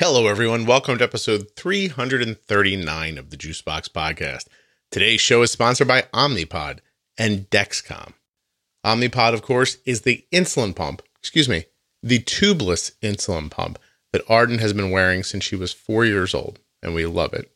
Hello, everyone. Welcome to episode 339 of the Juicebox Podcast. Today's show is sponsored by Omnipod and Dexcom. Omnipod, of course, is the insulin pump, excuse me, the tubeless insulin pump that Arden has been wearing since she was four years old, and we love it.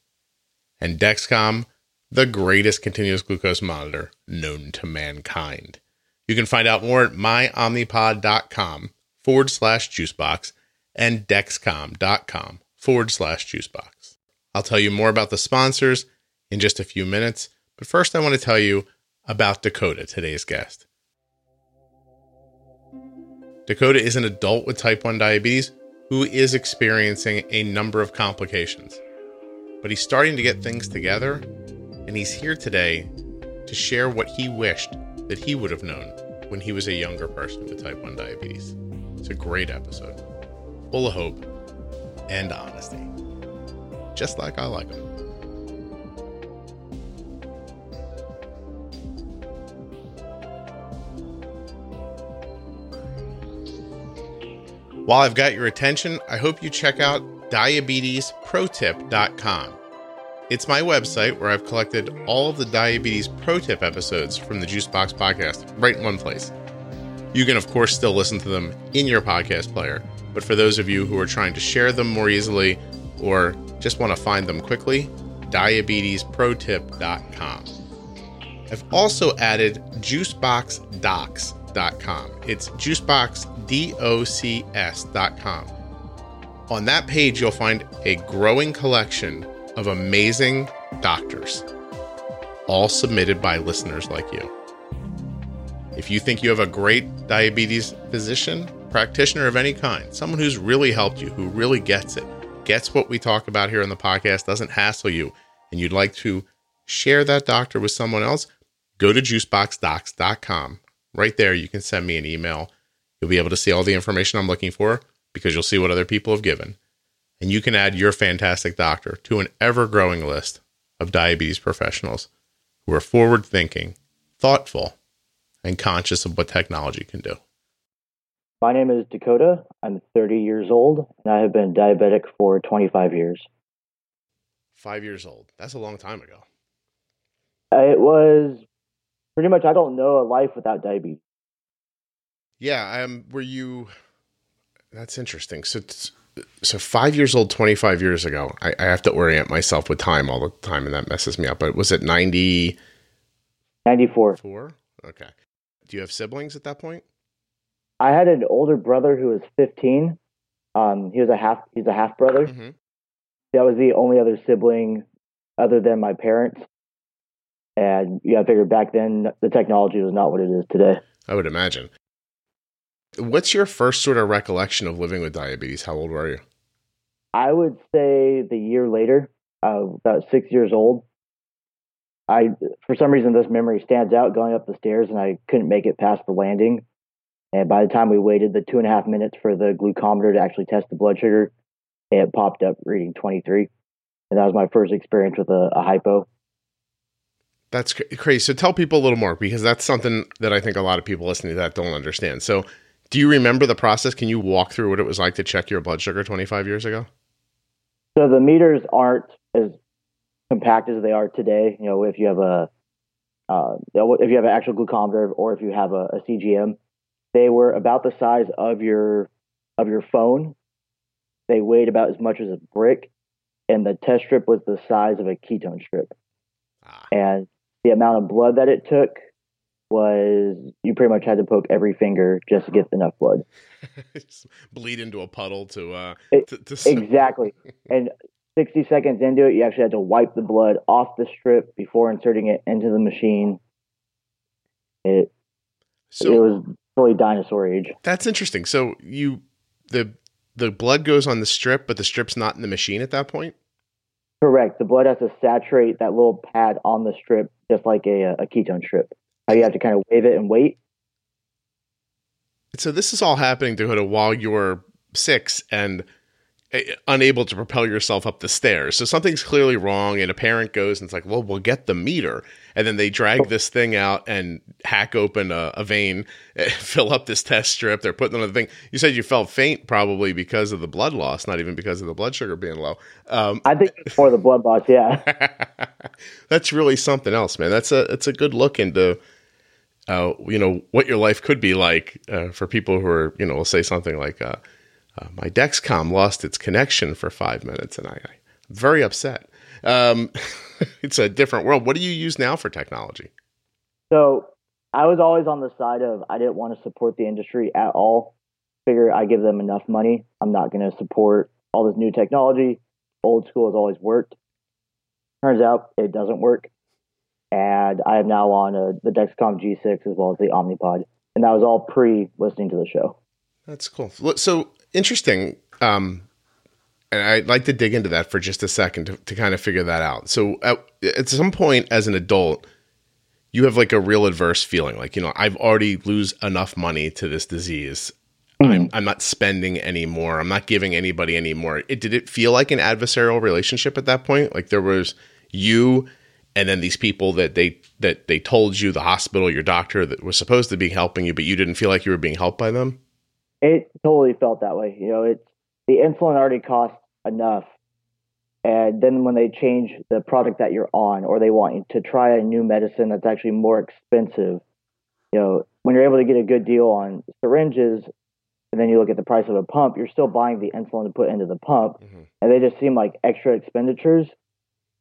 And Dexcom, the greatest continuous glucose monitor known to mankind. You can find out more at myomnipod.com forward slash juicebox and dexcom.com forward slash juicebox. I'll tell you more about the sponsors in just a few minutes, but first I want to tell you about Dakota, today's guest. Dakota is an adult with type 1 diabetes who is experiencing a number of complications. But he's starting to get things together, and he's here today to share what he wished that he would have known when he was a younger person with type 1 diabetes. It's a great episode, full of hope and honesty, just like I like them. While I've got your attention, I hope you check out diabetesprotip.com. It's my website where I've collected all of the Diabetes Pro Tip episodes from the Juicebox podcast right in one place. You can, of course, still listen to them in your podcast player, but for those of you who are trying to share them more easily or just want to find them quickly, diabetesprotip.com. I've also added juiceboxdocs.com. It's juiceboxdocs.com. On that page, you'll find a growing collection of amazing doctors, all submitted by listeners like you. If you think you have a great diabetes physician, practitioner of any kind, someone who's really helped you, who really gets it, gets what we talk about here on the podcast, doesn't hassle you, and you'd like to share that doctor with someone else, go to juiceboxdocs.com. Right there, you can send me an email. You'll be able to see all the information I'm looking for because you'll see what other people have given. And you can add your fantastic doctor to an ever growing list of diabetes professionals who are forward thinking, thoughtful, and conscious of what technology can do. My name is Dakota. I'm 30 years old, and I have been diabetic for 25 years. Five years old. That's a long time ago. It was pretty much, I don't know a life without diabetes. Yeah. Um, were you, that's interesting. So, so five years old, 25 years ago, I, I have to orient myself with time all the time, and that messes me up. But was it 90? 94. Four? Okay. Do you have siblings at that point? I had an older brother who was 15. Um, he was a half, he's a half brother. Mm-hmm. That was the only other sibling other than my parents. And yeah, I figured back then the technology was not what it is today. I would imagine. What's your first sort of recollection of living with diabetes? How old were you? I would say the year later, uh, about six years old. I, for some reason, this memory stands out going up the stairs, and I couldn't make it past the landing. And by the time we waited the two and a half minutes for the glucometer to actually test the blood sugar, it popped up reading 23. And that was my first experience with a, a hypo. That's cr- crazy. So tell people a little more because that's something that I think a lot of people listening to that don't understand. So, do you remember the process? Can you walk through what it was like to check your blood sugar 25 years ago? So the meters aren't as compact as they are today. You know, if you have a uh, if you have an actual glucometer or if you have a, a CGM, they were about the size of your of your phone. They weighed about as much as a brick, and the test strip was the size of a ketone strip. Ah. And the amount of blood that it took was you pretty much had to poke every finger just to get enough blood. Bleed into a puddle to uh It- to, to Exactly. And 60 seconds into it, you actually had to wipe the blood off the strip before inserting it into the machine. It so it was fully dinosaur age. that's interesting. So you the the blood goes on the strip, but the strip's not in the machine at that point. Correct. The blood has to saturate that little pad on the strip, just like a, a ketone strip. How you have to kind of wave it and wait. So this is all happening, Dakota, while you're six, and unable to propel yourself up the stairs. So something's clearly wrong, and a parent goes and it's like, well, we'll get the meter. And then they drag this thing out and hack open a, a vein, fill up this test strip. They're putting on the thing. You said you felt faint probably because of the blood loss, not even because of the blood sugar being low. Um, I think more the blood loss, yeah. that's really something else, man. That's a it's a good look into uh, you know what your life could be like uh, for people who are you know will say something like uh, uh my Dexcom lost its connection for five minutes and I, I'm very upset. Um, it's a different world. What do you use now for technology? So I was always on the side of I didn't want to support the industry at all. Figure I give them enough money. I'm not going to support all this new technology. Old school has always worked. Turns out it doesn't work. And I am now on a, the Dexcom G6 as well as the Omnipod. And that was all pre listening to the show. That's cool. So interesting. Um, and I'd like to dig into that for just a second to, to kind of figure that out. So at, at some point as an adult, you have like a real adverse feeling like, you know, I've already lose enough money to this disease. Mm-hmm. I'm, I'm, not spending anymore. I'm not giving anybody anymore. It did it feel like an adversarial relationship at that point? Like there was you and then these people that they that they told you the hospital, your doctor that was supposed to be helping you, but you didn't feel like you were being helped by them? It totally felt that way. You know, it's the insulin already costs enough. And then when they change the product that you're on, or they want you to try a new medicine that's actually more expensive, you know, when you're able to get a good deal on syringes, and then you look at the price of a pump, you're still buying the insulin to put into the pump, mm-hmm. and they just seem like extra expenditures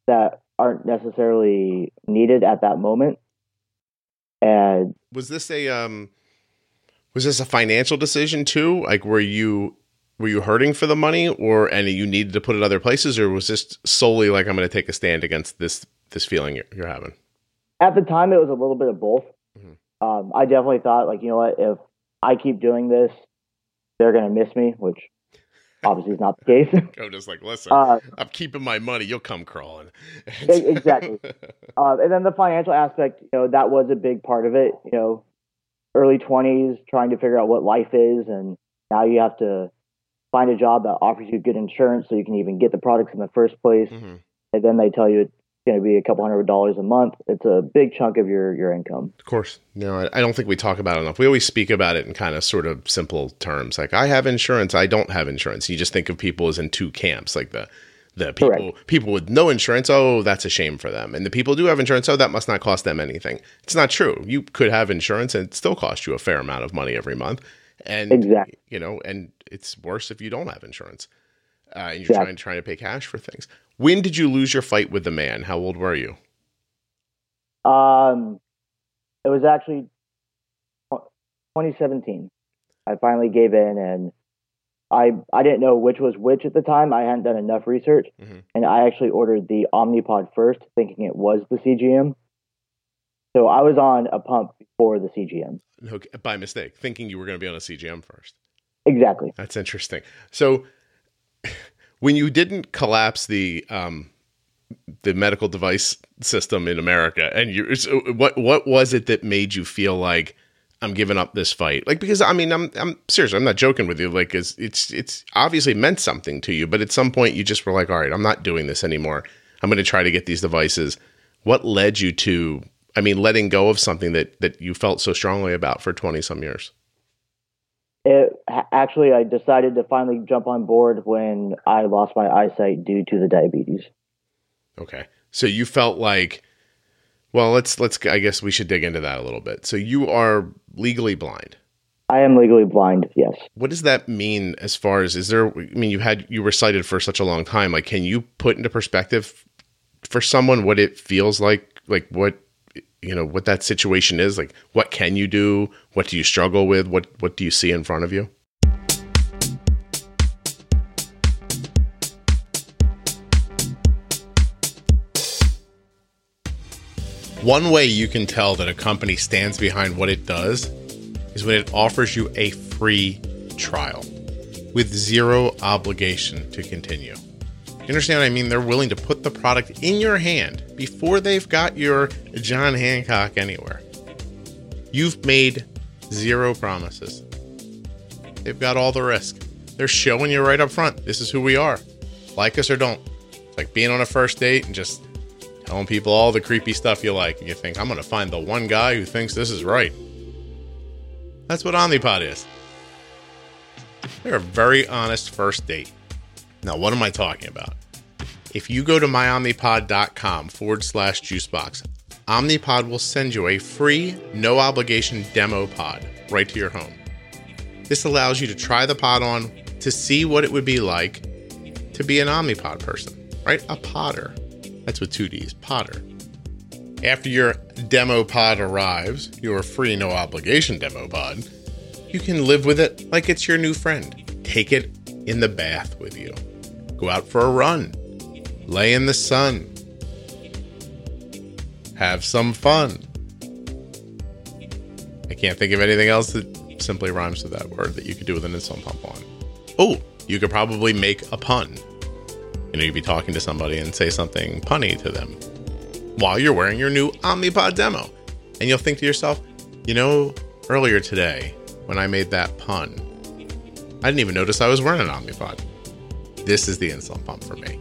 that aren't necessarily needed at that moment. And was this a um, was this a financial decision too? Like, were you were you hurting for the money or and you needed to put it other places or was this solely like i'm going to take a stand against this this feeling you're, you're having at the time it was a little bit of both. Mm-hmm. um, i definitely thought like you know what? If i keep doing this they're going to miss me which obviously is not the case. I'm just like listen uh, i'm keeping my money. You'll come crawling. Exactly. Uh, and then the financial aspect you know that was a big part of it you know early 20s trying to figure out what life is and now you have to find a job that offers you good insurance so you can even get the products in the first place. Mm-hmm. And then they tell you it's going to be a couple hundred dollars a month. It's a big chunk of your, your income. Of course. No, I don't think we talk about it enough. We always speak about it in kind of sort of simple terms. Like I have insurance. I don't have insurance. You just think of people as in two camps, like the, the people Correct. people with no insurance oh that's a shame for them and the people who do have insurance oh that must not cost them anything it's not true you could have insurance and it still cost you a fair amount of money every month and exactly. you know and it's worse if you don't have insurance uh, and you're yeah. trying trying to pay cash for things. When did you lose your fight with the man? How old were you? Um, it was actually 2017. I finally gave in, and I I didn't know which was which at the time. I hadn't done enough research, mm-hmm. and I actually ordered the Omnipod first, thinking it was the CGM. So I was on a pump before the CGM. Okay, by mistake, thinking you were going to be on a CGM first. Exactly. That's interesting. So when you didn't collapse the um, the medical device system in America, and you, so what what was it that made you feel like I'm giving up this fight? Like because I mean I'm I'm serious. I'm not joking with you. Like it's it's it's obviously meant something to you, but at some point you just were like, all right, I'm not doing this anymore. I'm going to try to get these devices. What led you to? I mean, letting go of something that that you felt so strongly about for 20 some years it actually I decided to finally jump on board when I lost my eyesight due to the diabetes. Okay. So you felt like well, let's let's I guess we should dig into that a little bit. So you are legally blind. I am legally blind, yes. What does that mean as far as is there I mean you had you were sighted for such a long time. Like can you put into perspective for someone what it feels like like what you know what that situation is like what can you do what do you struggle with what what do you see in front of you one way you can tell that a company stands behind what it does is when it offers you a free trial with zero obligation to continue you understand what I mean? They're willing to put the product in your hand before they've got your John Hancock anywhere. You've made zero promises. They've got all the risk. They're showing you right up front. This is who we are. Like us or don't. It's like being on a first date and just telling people all the creepy stuff you like. And you think, I'm going to find the one guy who thinks this is right. That's what Omnipod is. They're a very honest first date. Now, what am I talking about? If you go to myomnipod.com forward slash juicebox, Omnipod will send you a free, no obligation demo pod right to your home. This allows you to try the pod on to see what it would be like to be an Omnipod person, right? A podder. That's with two D's, Podder. After your demo pod arrives, your free, no obligation demo pod, you can live with it like it's your new friend. Take it in the bath with you. Go out for a run. Lay in the sun. Have some fun. I can't think of anything else that simply rhymes with that word that you could do with an insulin pump on. Oh, you could probably make a pun. You know, you'd be talking to somebody and say something punny to them while you're wearing your new Omnipod demo. And you'll think to yourself, you know, earlier today when I made that pun, I didn't even notice I was wearing an Omnipod. This is the insulin pump for me.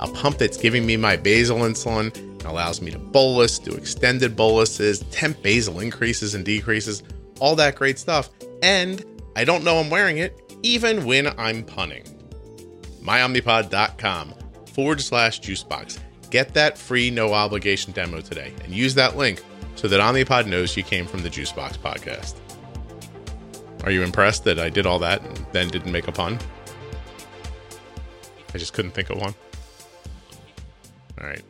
A pump that's giving me my basal insulin and allows me to bolus, do extended boluses, temp basal increases and decreases, all that great stuff. And I don't know I'm wearing it even when I'm punning. MyOmnipod.com forward slash juicebox. Get that free no obligation demo today and use that link so that Omnipod knows you came from the Juicebox podcast. Are you impressed that I did all that and then didn't make a pun? I just couldn't think of one. All right.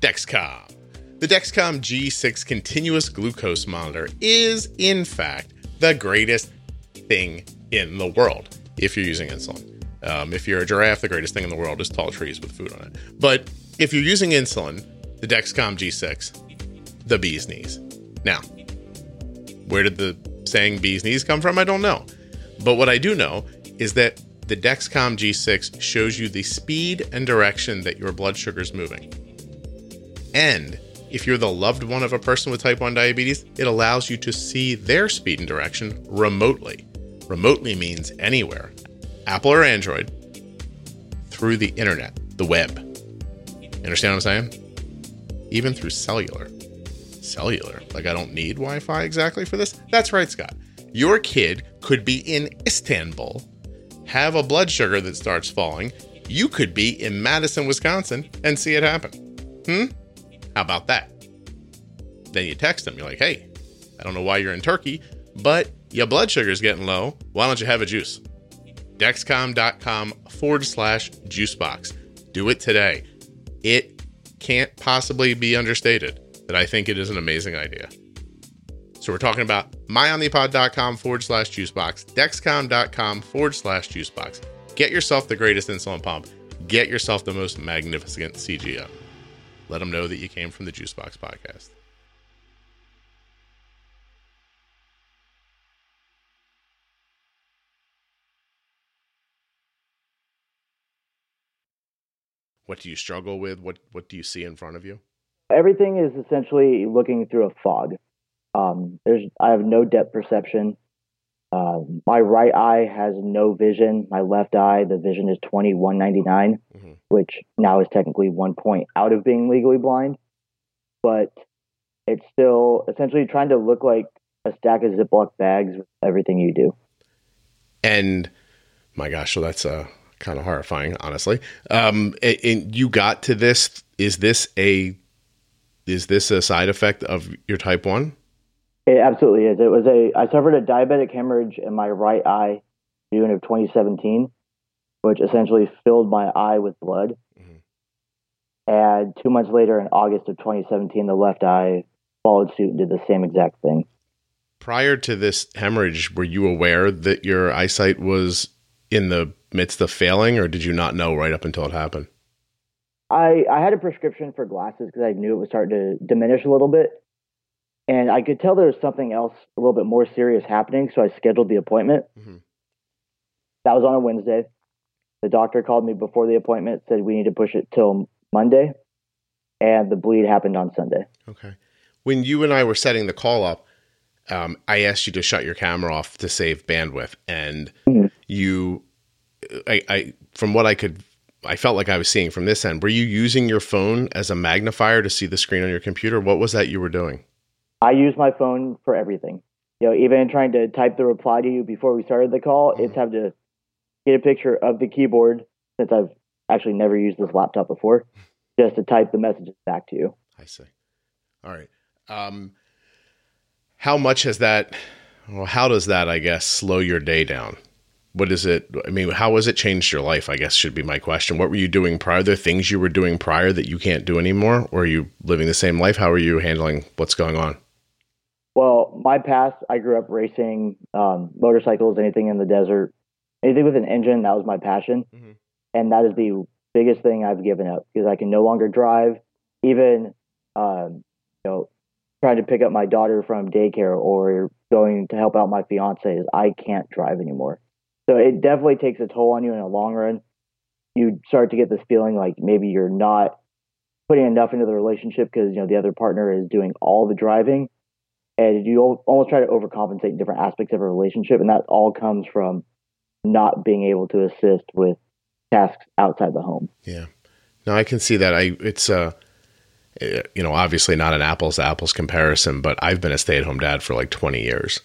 Dexcom. The Dexcom G6 continuous glucose monitor is, in fact, the greatest thing in the world if you're using insulin. Um, if you're a giraffe, the greatest thing in the world is tall trees with food on it. But if you're using insulin, the Dexcom G6, the bee's knees. Now, where did the saying bee's knees come from? I don't know. But what I do know is that the Dexcom G6 shows you the speed and direction that your blood sugar is moving. And if you're the loved one of a person with type 1 diabetes, it allows you to see their speed and direction remotely. Remotely means anywhere, Apple or Android, through the internet, the web. You understand what I'm saying? Even through cellular. Cellular. Like I don't need Wi Fi exactly for this? That's right, Scott. Your kid could be in Istanbul, have a blood sugar that starts falling. You could be in Madison, Wisconsin, and see it happen. Hmm? How about that? Then you text them. You're like, hey, I don't know why you're in Turkey, but your blood sugar is getting low. Why don't you have a juice? Dexcom.com forward slash juicebox. Do it today. It can't possibly be understated that I think it is an amazing idea. So we're talking about myomnipod.com forward slash juicebox, dexcom.com forward slash juicebox. Get yourself the greatest insulin pump. Get yourself the most magnificent CGM. Let them know that you came from the Juicebox podcast. What do you struggle with? What what do you see in front of you? Everything is essentially looking through a fog. Um, there's I have no depth perception. Uh, my right eye has no vision. My left eye, the vision is 2199, mm-hmm. which now is technically one point out of being legally blind. But it's still essentially trying to look like a stack of Ziploc bags with everything you do. And my gosh, so that's uh, kind of horrifying, honestly. Um, and, and you got to this. Is this a is this a side effect of your type one? It absolutely is. It was a I suffered a diabetic hemorrhage in my right eye June of 2017, which essentially filled my eye with blood. Mm-hmm. And two months later, in August of 2017, the left eye followed suit and did the same exact thing. Prior to this hemorrhage, were you aware that your eyesight was in the midst of failing, or did you not know right up until it happened? I, I had a prescription for glasses because I knew it was starting to diminish a little bit. And I could tell there was something else a little bit more serious happening. So I scheduled the appointment. Mm-hmm. That was on a Wednesday. The doctor called me before the appointment, said we need to push it till Monday. And the bleed happened on Sunday. Okay. When you and I were setting the call up, um, I asked you to shut your camera off to save bandwidth. And mm-hmm. you, I, I, from what I could, I felt like I was seeing from this end, were you using your phone as a magnifier to see the screen on your computer? What was that you were doing? I use my phone for everything. You know, even trying to type the reply to you before we started the call, mm-hmm. it's have to get a picture of the keyboard since I've actually never used this laptop before, just to type the messages back to you. I see. All right. Um, how much has that? Well, how does that, I guess, slow your day down? What is it? I mean, how has it changed your life? I guess should be my question. What were you doing prior? Are there things you were doing prior that you can't do anymore, or are you living the same life? How are you handling what's going on? Well, my past, I grew up racing um, motorcycles, anything in the desert, anything with an engine. That was my passion, mm-hmm. and that is the biggest thing I've given up because I can no longer drive. Even um, you know, trying to pick up my daughter from daycare or going to help out my fiance is I can't drive anymore. So it definitely takes a toll on you in the long run. You start to get this feeling like maybe you're not putting enough into the relationship because you know the other partner is doing all the driving, and you almost try to overcompensate in different aspects of a relationship, and that all comes from not being able to assist with tasks outside the home. Yeah, no, I can see that. I it's uh you know, obviously not an apples to apples comparison, but I've been a stay at home dad for like 20 years.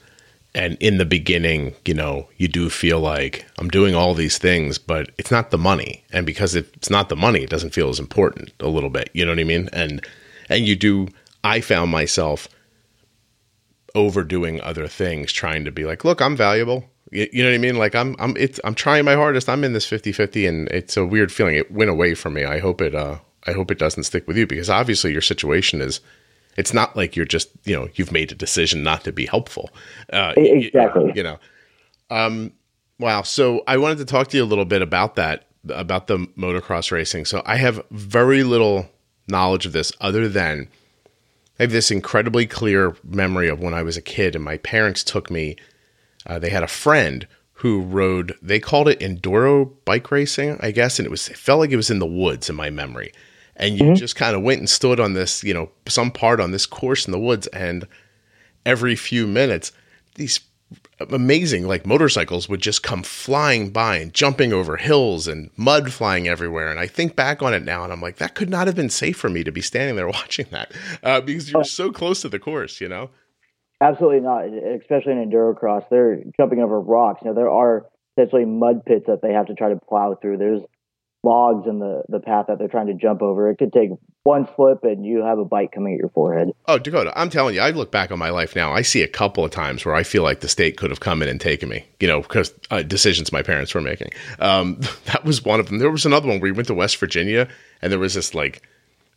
And in the beginning, you know, you do feel like I'm doing all these things, but it's not the money. And because it's not the money, it doesn't feel as important a little bit. You know what I mean? And, and you do, I found myself overdoing other things, trying to be like, look, I'm valuable. You, you know what I mean? Like I'm, I'm, it's, I'm trying my hardest. I'm in this 50 50 and it's a weird feeling. It went away from me. I hope it, uh, I hope it doesn't stick with you because obviously your situation is it's not like you're just you know you've made a decision not to be helpful. Uh, exactly. you, you know. Um, wow. So i wanted to talk to you a little bit about that about the motocross racing. So i have very little knowledge of this other than i have this incredibly clear memory of when i was a kid and my parents took me uh, they had a friend who rode they called it enduro bike racing i guess. And it was it felt like it was in the woods in my memory and you mm-hmm. just kind of went and stood on this, you know, some part on this course in the woods, and every few minutes, these amazing like motorcycles would just come flying by and jumping over hills and mud flying everywhere. And I think back on it now, and I'm like, that could not have been safe for me to be standing there watching that uh, because you're so close to the course, you know. Absolutely not, especially in endurocross. They're jumping over rocks. You know, there are essentially mud pits that they have to try to plow through. There's logs in the, the path that they're trying to jump over. It could take one slip and you have a bite coming at your forehead. Oh, Dakota, I'm telling you, I look back on my life now. I see a couple of times where I feel like the state could have come in and taken me, you know, because uh, decisions my parents were making. Um, that was one of them. There was another one where we went to West Virginia and there was this like,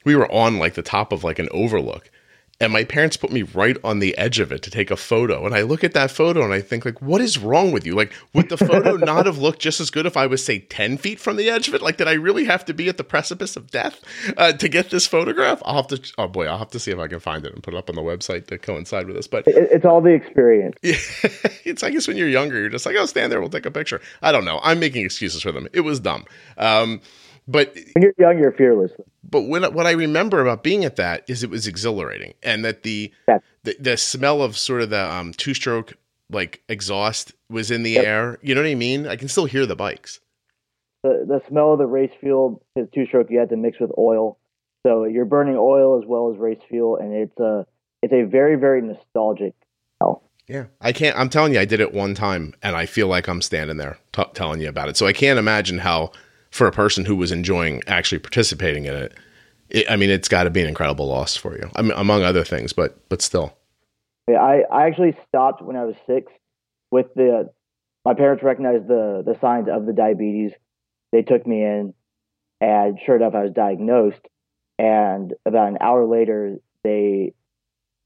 we were on like the top of like an overlook and my parents put me right on the edge of it to take a photo. And i look at that photo and i think like what is wrong with you? Like would the photo not have looked just as good if i was say 10 feet from the edge of it? Like did i really have to be at the precipice of death uh, to get this photograph? I'll have to oh boy i'll have to see if i can find it and put it up on the website to coincide with this but it's all the experience. It's i guess when you're younger you're just like oh stand there we'll take a picture. I don't know. I'm making excuses for them. It was dumb. Um, but when you're young, you're fearless. But when what I remember about being at that is it was exhilarating, and that the the, the, smell of sort of the um, two stroke like exhaust was in the yep. air. You know what I mean? I can still hear the bikes. The the smell of the race fuel is two stroke. You had to mix with oil, so you're burning oil as well as race fuel, and it's a it's a very very nostalgic smell. Yeah, I can't. I'm telling you, I did it one time, and I feel like I'm standing there t- telling you about it. So I can't imagine how for a person who was enjoying actually participating in it, it I mean, it's got to be an incredible loss for you, I mean, among other things, but but still. Yeah, I, I actually stopped when I was six with the my parents recognized the the signs of the diabetes. They took me in, and sure enough, I was diagnosed. And about an hour later, they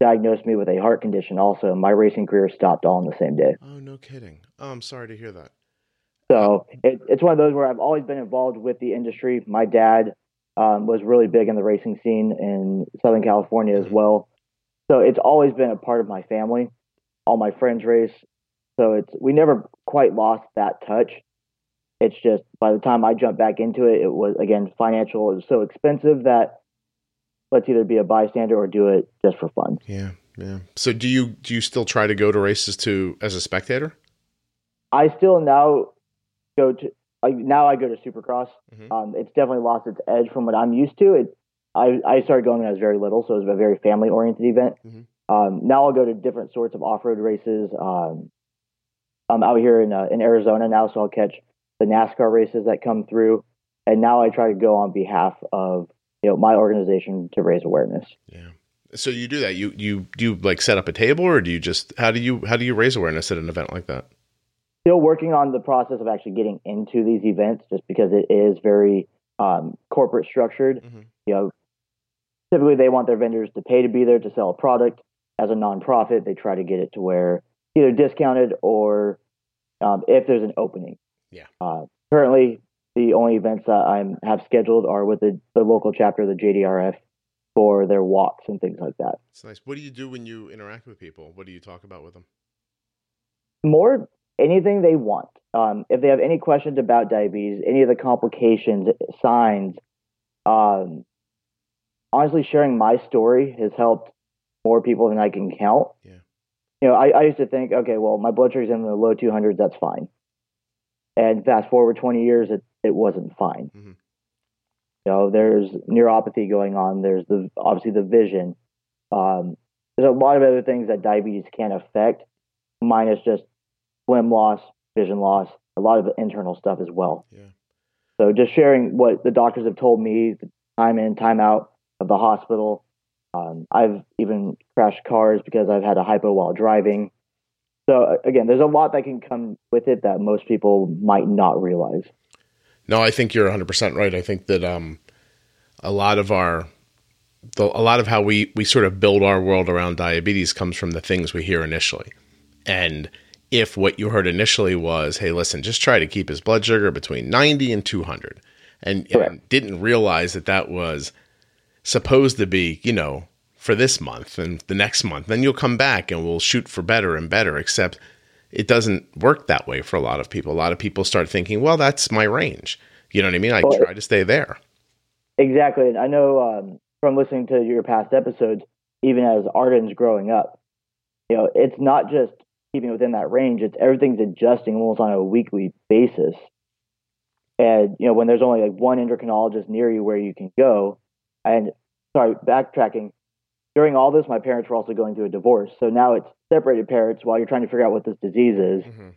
diagnosed me with a heart condition. Also, my racing career stopped all in the same day. Oh, no kidding! Oh, I'm sorry to hear that. So it, it's one of those where I've always been involved with the industry. My dad um, was really big in the racing scene in Southern California as well. So it's always been a part of my family. All my friends race. So it's we never quite lost that touch. It's just by the time I jumped back into it, it was again financial. It was so expensive that let's either be a bystander or do it just for fun. Yeah, yeah. So do you do you still try to go to races to as a spectator? I still now go to like now I go to Supercross. Mm-hmm. Um, it's definitely lost its edge from what I'm used to. It I, I started going when I was very little, so it was a very family oriented event. Mhm. Um, now I'll go to different sorts of off road races. Um, I'm out here in uh, in Arizona now, so I'll catch the NASCAR races that come through, and now I try to go on behalf of you know my organization to raise awareness. Yeah. So you do that. You you do you like set up a table, or do you just how do you how do you raise awareness at an event like that? Still working on the process of actually getting into these events, just because it is very um, corporate structured. Mhm. You know, typically they want their vendors to pay to be there to sell a product. As a nonprofit, they try to get it to where either discounted or um, if there's an opening. Yeah. Uh, currently, the only events that I have scheduled are with the, the local chapter of the JDRF for their walks and things like that. It's nice. What do you do when you interact with people? What do you talk about with them? More anything they want. Um, if they have any questions about diabetes, any of the complications, signs, um, honestly, sharing my story has helped more people than I can count. Yeah. You know, I, I used to think, okay, well, my blood sugar's in the low 200s, that's fine. And fast forward 20 years, it, it wasn't fine. Mm-hmm. You know, there's neuropathy going on. There's the obviously the vision. Um, there's a lot of other things that diabetes can affect, minus just limb loss, vision loss, a lot of the internal stuff as well. Yeah. So just sharing what the doctors have told me, the time in, time out of the hospital. Um, I've even crashed cars because I've had a hypo while driving. So uh, again, there's a lot that can come with it that most people might not realize. No, I think you're 100% right. I think that um, a lot of our, the, a lot of how we, we sort of build our world around diabetes comes from the things we hear initially. And if what you heard initially was, hey, listen, just try to keep his blood sugar between 90 and 200, and, and didn't realize that that was supposed to be, you know, for this month and the next month, then you'll come back and we'll shoot for better and better, except it doesn't work that way for a lot of people. A lot of people start thinking, well, that's my range. You know what I mean? I Well, try to stay there. Exactly. And I know um, from listening to your past episodes, even as Arden's growing up, you know, it's not just keeping within that range, it's everything's adjusting almost on a weekly basis. And, you know, when there's only like one endocrinologist near you where you can go, and sorry, backtracking, during all this, my parents were also going through a divorce. So now it's separated parents while you're trying to figure out what this disease is. Mhm.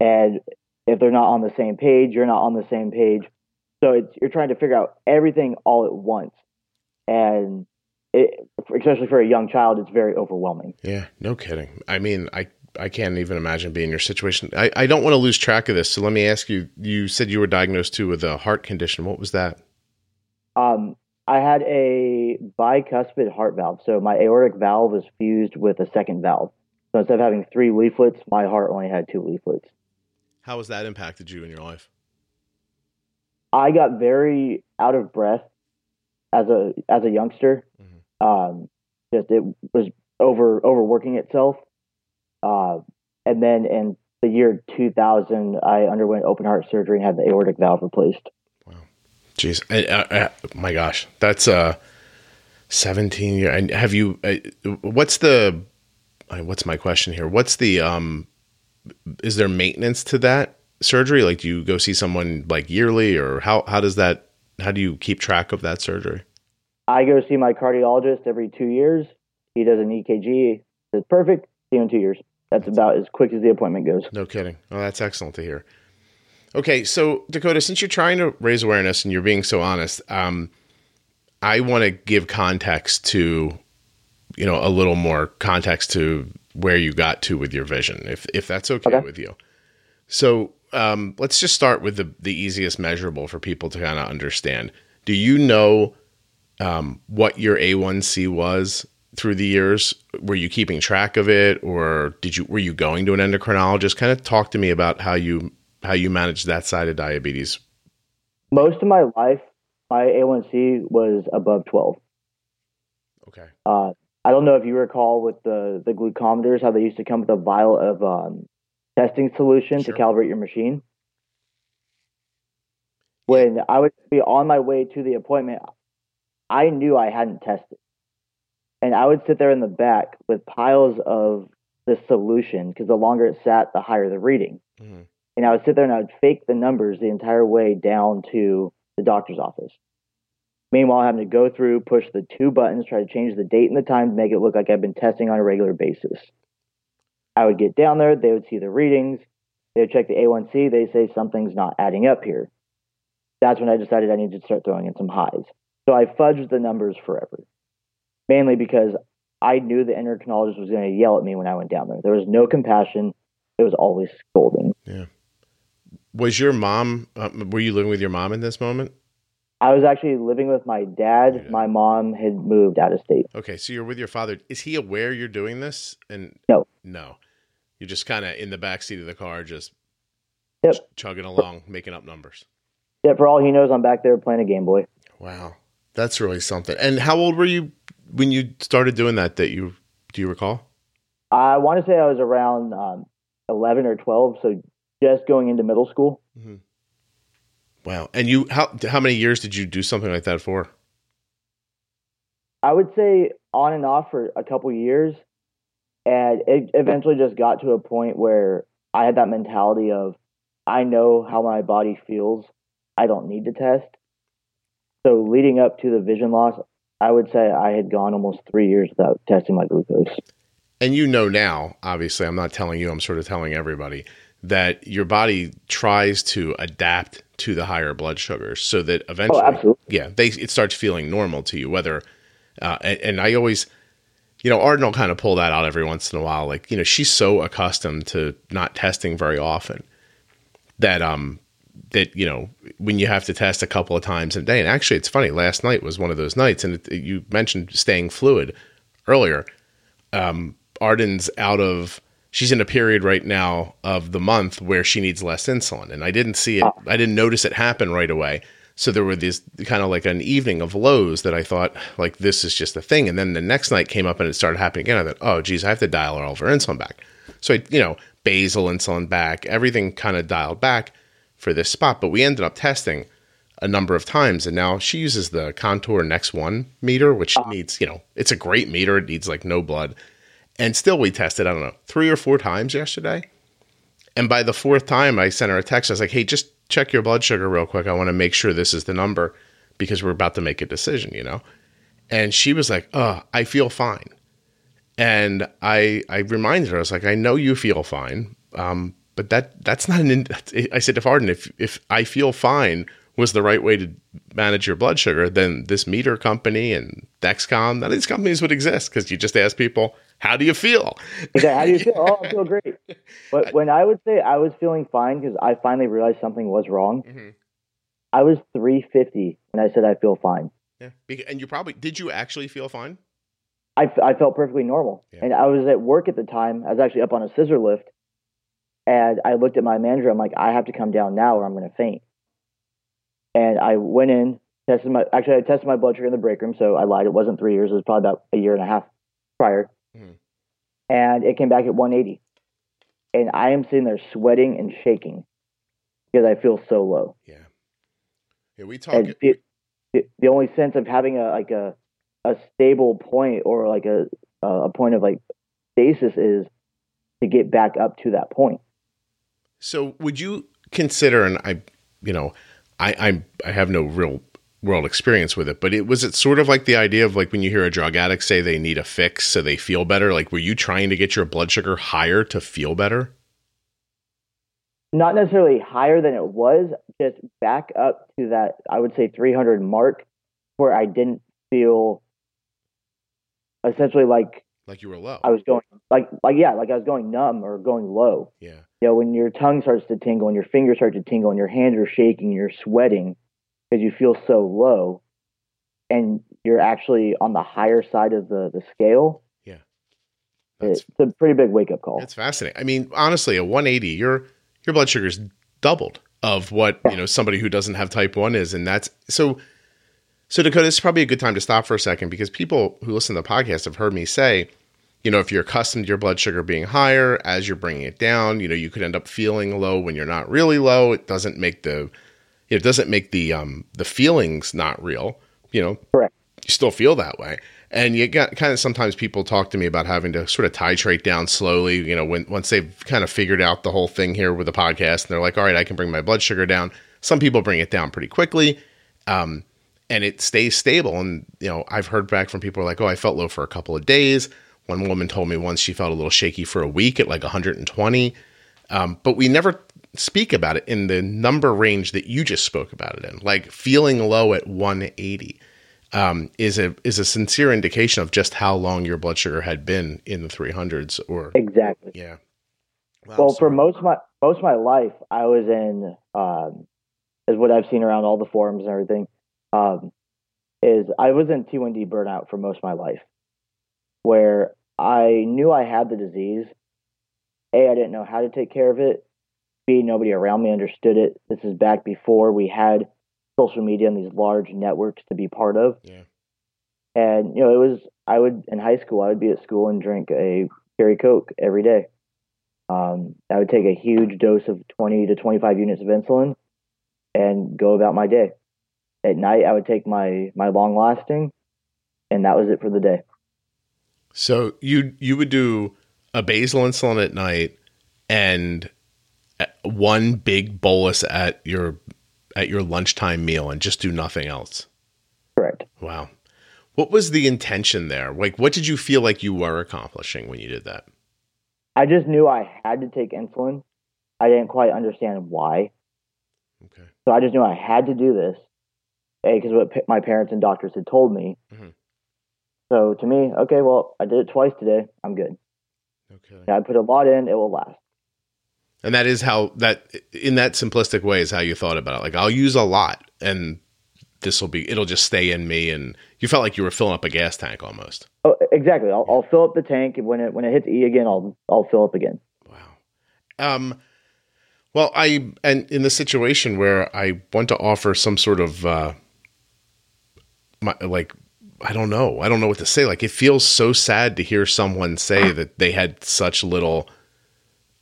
And if they're not on the same page, you're not on the same page. So it's you're trying to figure out everything all at once, and it, especially for a young child, it's very overwhelming. Yeah, no kidding. I mean, I I can't even imagine being in your situation. I, I don't want to lose track of this. So let me ask you. You said you were diagnosed too with a heart condition. What was that? Um, I had a bicuspid heart valve, so my aortic valve was fused with a second valve. So instead of having three leaflets, my heart only had two leaflets. How has that impacted you in your life? I got very out of breath as a as a youngster. Um, just it was over overworking itself. Uh, and then in the year 2000, I underwent open heart surgery and had the aortic valve replaced. Wow. Jeez, I, I, I, my gosh, that's uh, seventeen year. And have you? Uh, what's the? uh, What's my question here? What's the? Um, is there maintenance to that surgery? Like, do you go see someone like yearly, or how? How does that? How do you keep track of that surgery? I go see my cardiologist every two years. He does an EKG. It's perfect. See him in two years. That's about as quick as the appointment goes. No kidding. Oh, that's excellent to hear. Okay, so Dakota, since you're trying to raise awareness and you're being so honest, um, I want to give context to, you know, a little more context to where you got to with your vision, if if that's okay, Okay. with you. So um, let's just start with the the easiest measurable for people to kind of understand. Do you know um, what your A1C was through the years? Were you keeping track of it, or did you were you going to an endocrinologist? Kind of talk to me about how you how you managed that side of diabetes. Most of my life, my A1C was above 12. Okay. Uh, I don't know if you recall with the, the glucometers, how they used to come with a vial of um, testing solution Sure. to calibrate your machine. When I would be on my way to the appointment, I knew I hadn't tested. And I would sit there in the back with piles of the solution because the longer it sat, the higher the reading. Mhm. And I would sit there and I would fake the numbers the entire way down to the doctor's office. Meanwhile, having to go through, push the two buttons, try to change the date and the time to make it look like I've been testing on a regular basis. I would get down there, they would see the readings, they would check the A1C, they say something's not adding up here. That's when I decided I needed to start throwing in some highs. So I fudged the numbers forever, mainly because I knew the endocrinologist was going to yell at me when I went down there. There was no compassion. It was always scolding. Yeah. Was your mom, uh, were you living with your mom in this moment? I was actually living with my dad. Yeah. My mom had moved out of state. Okay, so you're with your father. Is he aware you're doing this? And No. no, you're just kind of in the back seat of the car, just Yep. ch- chugging along, making up numbers. Yeah, for all he knows, I'm back there playing a Game Boy. Wow, that's really something. And how old were you when you started doing that? That you do you recall? I want to say I was around um, 11 or 12, so just going into middle school. Wow. And you how how many years did you do something like that for? I would say on and off for a couple years, and it eventually just got to a point where I had that mentality of I know how my body feels. I don't need to test. So leading up to the vision loss, I would say I had gone almost three years without testing my glucose. And you know now, obviously, I'm not telling you, I'm sort of telling everybody that your body tries to adapt to the higher blood sugars so that eventually, Oh, yeah, they it starts feeling normal to you. Whether, uh, and, and I always, you know, Arden will kind of pull that out every once in a while. Like, you know, she's so accustomed to not testing very often that um that you know when you have to test a couple of times a day. And actually, it's funny. Last night was one of those nights, and it, you mentioned staying fluid earlier. Um, Arden's out of. She's in a period right now of the month where she needs less insulin, and I didn't see it. I didn't notice it happen right away. So there were these kind of like an evening of lows that I thought like this is just a thing, and then the next night came up and it started happening again. I thought, oh geez, I have to dial all of her insulin back. So I, you know, basal insulin back, everything kind of dialed back for this spot. But we ended up testing a number of times, and now she uses the Contour Next One meter, which needs, you know, it's a great meter. It needs like no blood, and still we tested. I don't know three or four times yesterday, and by the fourth time, I sent her a text. I was like, "Hey, just check your blood sugar real quick. I want to make sure this is the number because we're about to make a decision," you know. And she was like, "Oh, I feel fine." And I I reminded her, I was like, I know you feel fine, um, but that that's not an. In- I said, to Arden, if if I feel fine was the right way to manage your blood sugar, then this meter company and Dexcom, none of these companies would exist because you just ask people, how do you feel? How do you feel? Oh, I feel great. But when I would say I was feeling fine because I finally realized something was wrong, Mhm. I was 350 when I said I feel fine. Yeah, and you probably did. You actually feel fine? I, f- I felt perfectly normal. Yeah. And I was at work at the time. I was actually up on a scissor lift. And I looked at my manager. I'm like, I have to come down now or I'm going to faint. And I went in, tested my, actually, I tested my blood sugar in the break room. So I lied. It wasn't three years. It was probably about a year and a half prior. Mhm. And it came back at 180. And I am sitting there sweating and shaking because I feel so low. Yeah. Yeah, we talk. And the, the, the only sense of having a like a a stable point or like a a point of like stasis is to get back up to that point. So would you consider, and I, you know, I I'm I have no real world experience with it, but it was it sort of like the idea of like when you hear a drug addict say they need a fix so they feel better. Like, were you trying to get your blood sugar higher to feel better? Not necessarily higher than it was, just back up to that I would say 300 mark where I didn't feel essentially like Like you were low? I was going like like yeah, like I was going numb or going low. yeah. You know, when your tongue starts to tingle and your fingers start to tingle and your hands are shaking, you're sweating because you feel so low, and you're actually on the higher side of the the scale. That's It's a pretty big wake up call. That's fascinating. I mean, honestly, a 180, your your blood sugar's doubled of what you know somebody who doesn't have type one is, and that's so. So Dakota, this is probably a good time to stop for a second because people who listen to the podcast have heard me say, you know, if you're accustomed to your blood sugar being higher as you're bringing it down, you know, you could end up feeling low when you're not really low. It doesn't make the it doesn't make the um the feelings not real. You know, Correct. you still feel that way. and you got kind of sometimes people talk to me about having to sort of titrate down slowly you know when once they've kind of figured out the whole thing here with the podcast and they're like all right i can bring my blood sugar down some people bring it down pretty quickly um, and it stays stable and you know i've heard back from people like oh i felt low for a couple of days one woman told me once she felt a little shaky for a week at like 120 um, but we never speak about it in the number range that you just spoke about it in. Like feeling low at 180 um, is a is a sincere indication of just how long your blood sugar had been in the 300s or exactly. Yeah. Wow, well for most of my most of my life i was in um, is what i've seen around all the forums and everything um, is i was in t1d burnout for most of my life where i knew i had the disease a i didn't know how to take care of it b nobody around me understood it this is back before we had social media and these large networks to be part of. Yeah. And you know, it was I would in high school I would be at school and drink a cherry coke every day. Um, I would take a huge dose of 20 to 25 units of insulin and go about my day. At night, I would take my my long lasting, and that was it for the day. So you you would do a basal insulin at night and one big bolus at your at your lunchtime meal and just do nothing else. Correct. Wow. What was the intention there? Like, what did you feel like you were accomplishing when you did that? I just knew I had to take insulin. I didn't quite understand why. Okay. So I just knew I had to do this, because what p- my parents and doctors had told me. Mm-hmm. So to me, okay, well, I did it twice today. I'm good. Okay. I put a lot in; it will last. And that is how that in that simplistic way is how you thought about it. Like I'll use a lot and this will be it'll just stay in me and you felt like you were filling up a gas tank almost. Oh, exactly. I'll, I'll fill up the tank when it when it hits E again, I'll I'll fill up again. Wow. Um well, I and in the situation where I want to offer some sort of uh my like I don't know. I don't know what to say. Like it feels so sad to hear someone say that they had such little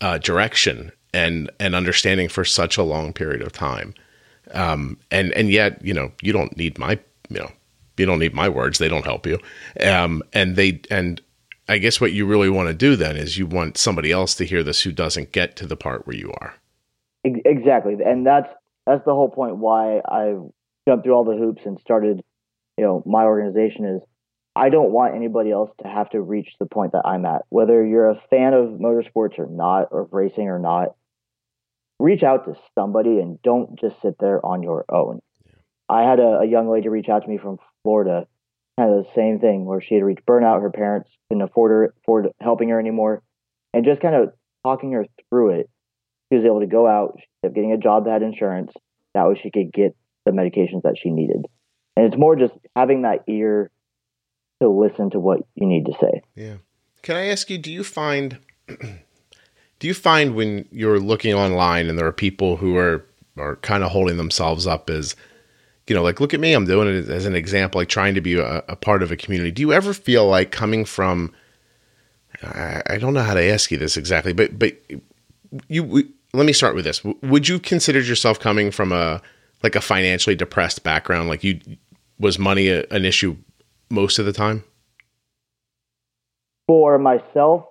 uh, direction and and understanding for such a long period of time. Um, and and yet, you know, you don't need my you know you don't need my words; they don't help you. Um, and they and I guess what you really want to do then is you want somebody else to hear this who doesn't get to the part where you are. Exactly, and that's that's the whole point why I jumped through all the hoops and started, you know, my organization is I don't want anybody else to have to reach the point that I'm at. Whether you're a fan of motorsports or not, or racing or not, reach out to somebody and don't just sit there on your own. Yeah. I had a, a, young lady reach out to me from Florida, kind of the same thing, where she had reached burnout. Her parents couldn't afford her, afford helping her anymore, and just kind of talking her through it. She was able to go out, getting a job that had insurance. That way, she could get the medications that she needed. And it's more just having that ear to listen to what you need to say. Yeah. Can I ask you, do you find do you find when you're looking online and there are people who are are kind of holding themselves up as you know, like look at me, I'm doing it as an example, like trying to be a, a part of a community. Do you ever feel like coming from I, I don't know how to ask you this exactly, but but you we, let me start with this. Would you consider yourself coming from a like a financially depressed background? Like you was money a, an issue most of the time? For myself,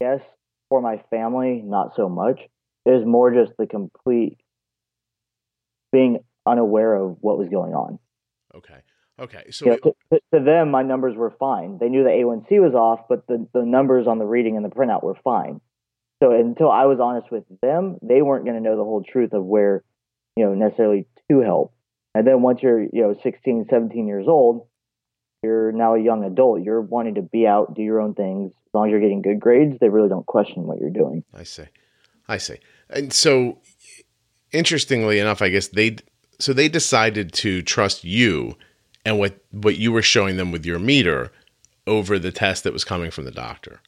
yes. For my family, not so much. It was more just the complete being unaware of what was going on. Okay. Okay. So you know, to, to, them, my numbers were fine. They knew the A1C was off, but the, the numbers on the reading and the printout were fine. So until I was honest with them, they weren't going to know the whole truth of where, you know, necessarily to help. And then once you're, you know, 16, 17 years old, you're now a young adult. You're wanting to be out, do your own things. As long as you're getting good grades, they really don't question what you're doing. I see. I see. And so, interestingly enough, I guess they so they decided to trust you and what what you were showing them with your meter over the test that was coming from the doctor.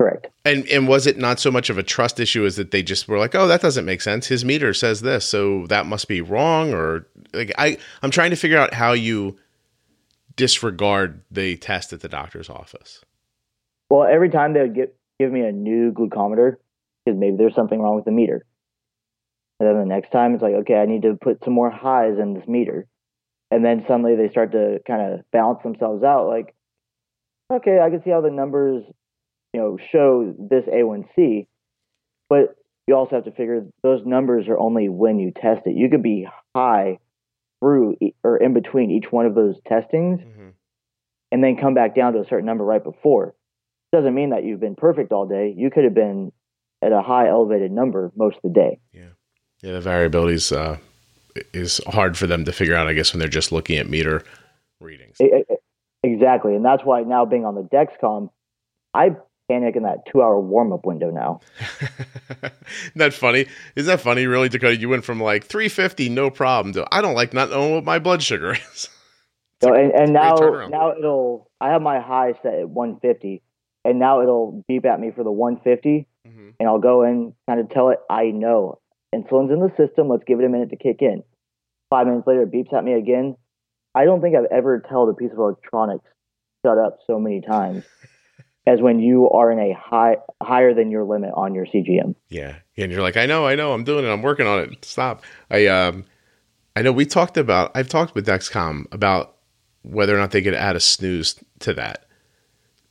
Correct. And and was it not so much of a trust issue as that they just were like, oh, that doesn't make sense. His meter says this, so that must be wrong, or like I I'm trying to figure out how you disregard the test at the doctor's office? Well, every time they would give, give me a new glucometer, because maybe there's something wrong with the meter. And then the next time it's like, okay, I need to put some more highs in this meter. And then suddenly they start to kind of balance themselves out. Like, okay, I can see how the numbers, you know, show this A1C, but you also have to figure those numbers are only when you test it. You could be high through or in between each one of those testings mm-hmm. and then come back down to a certain number right before. Doesn't mean that you've been perfect all day. You could have been at a high elevated number most of the day. Yeah. Yeah, the variability is uh, is hard for them to figure out, I guess, when they're just looking at meter readings. Exactly. And that's why now being on the Dexcom, I panic in that two hour warm up window now. Isn't that funny? Is that funny, really, Dakota? You went from like 350, no problem, to I don't like not knowing what my blood sugar is. so, and, and now, now it'll, I have my high set at 150, and now it'll beep at me for the 150, mm-hmm. and I'll go in, kind of tell it, I know insulin's in the system, let's give it a minute to kick in. Five minutes later, it beeps at me again. I don't think I've ever told a piece of electronics shut up so many times as when you are in a high higher than your limit on your CGM. Yeah, and you're like, I know, I know, I'm doing it, I'm working on it. Stop. I um, I know we talked about. I've talked with Dexcom about whether or not they could add a snooze to that.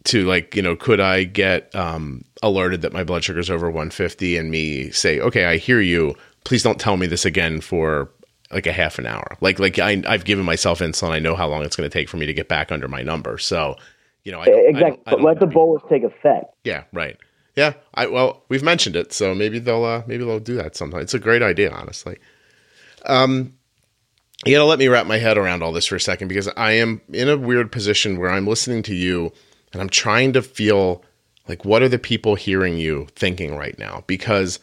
To like, you know, could I get um, alerted that my blood sugar is over 150 and me say, okay, I hear you. Please don't tell me this again for like a half an hour. Like like I, I've given myself insulin. I know how long it's going to take for me to get back under my number. So you know, I exactly. I but let the bolus take effect. Yeah, right. Yeah, I well, we've mentioned it, so maybe they'll uh, maybe they'll do that sometime. It's a great idea, honestly. Um, you gotta let me wrap my head around all this for a second because I am in a weird position where I'm listening to you and I'm trying to feel like what are the people hearing you thinking right now? Because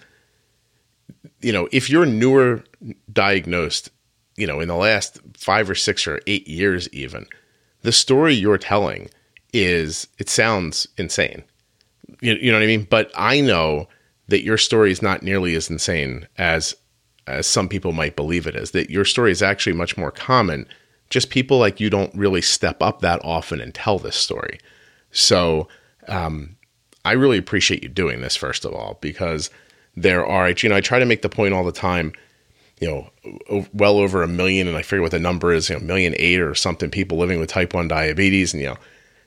you know, if you're newer diagnosed, you know, in the last five or six or eight years, even the story you're telling is it sounds insane. You, you know what I mean? But I know that your story is not nearly as insane as as some people might believe it is. That your story is actually much more common. Just people like you don't really step up that often and tell this story. So um, I really appreciate you doing this first of all because there are you know I try to make the point all the time you know, well over a million, and I forget what the number is, you know, million eight or something people living with type 1 diabetes. And, you know,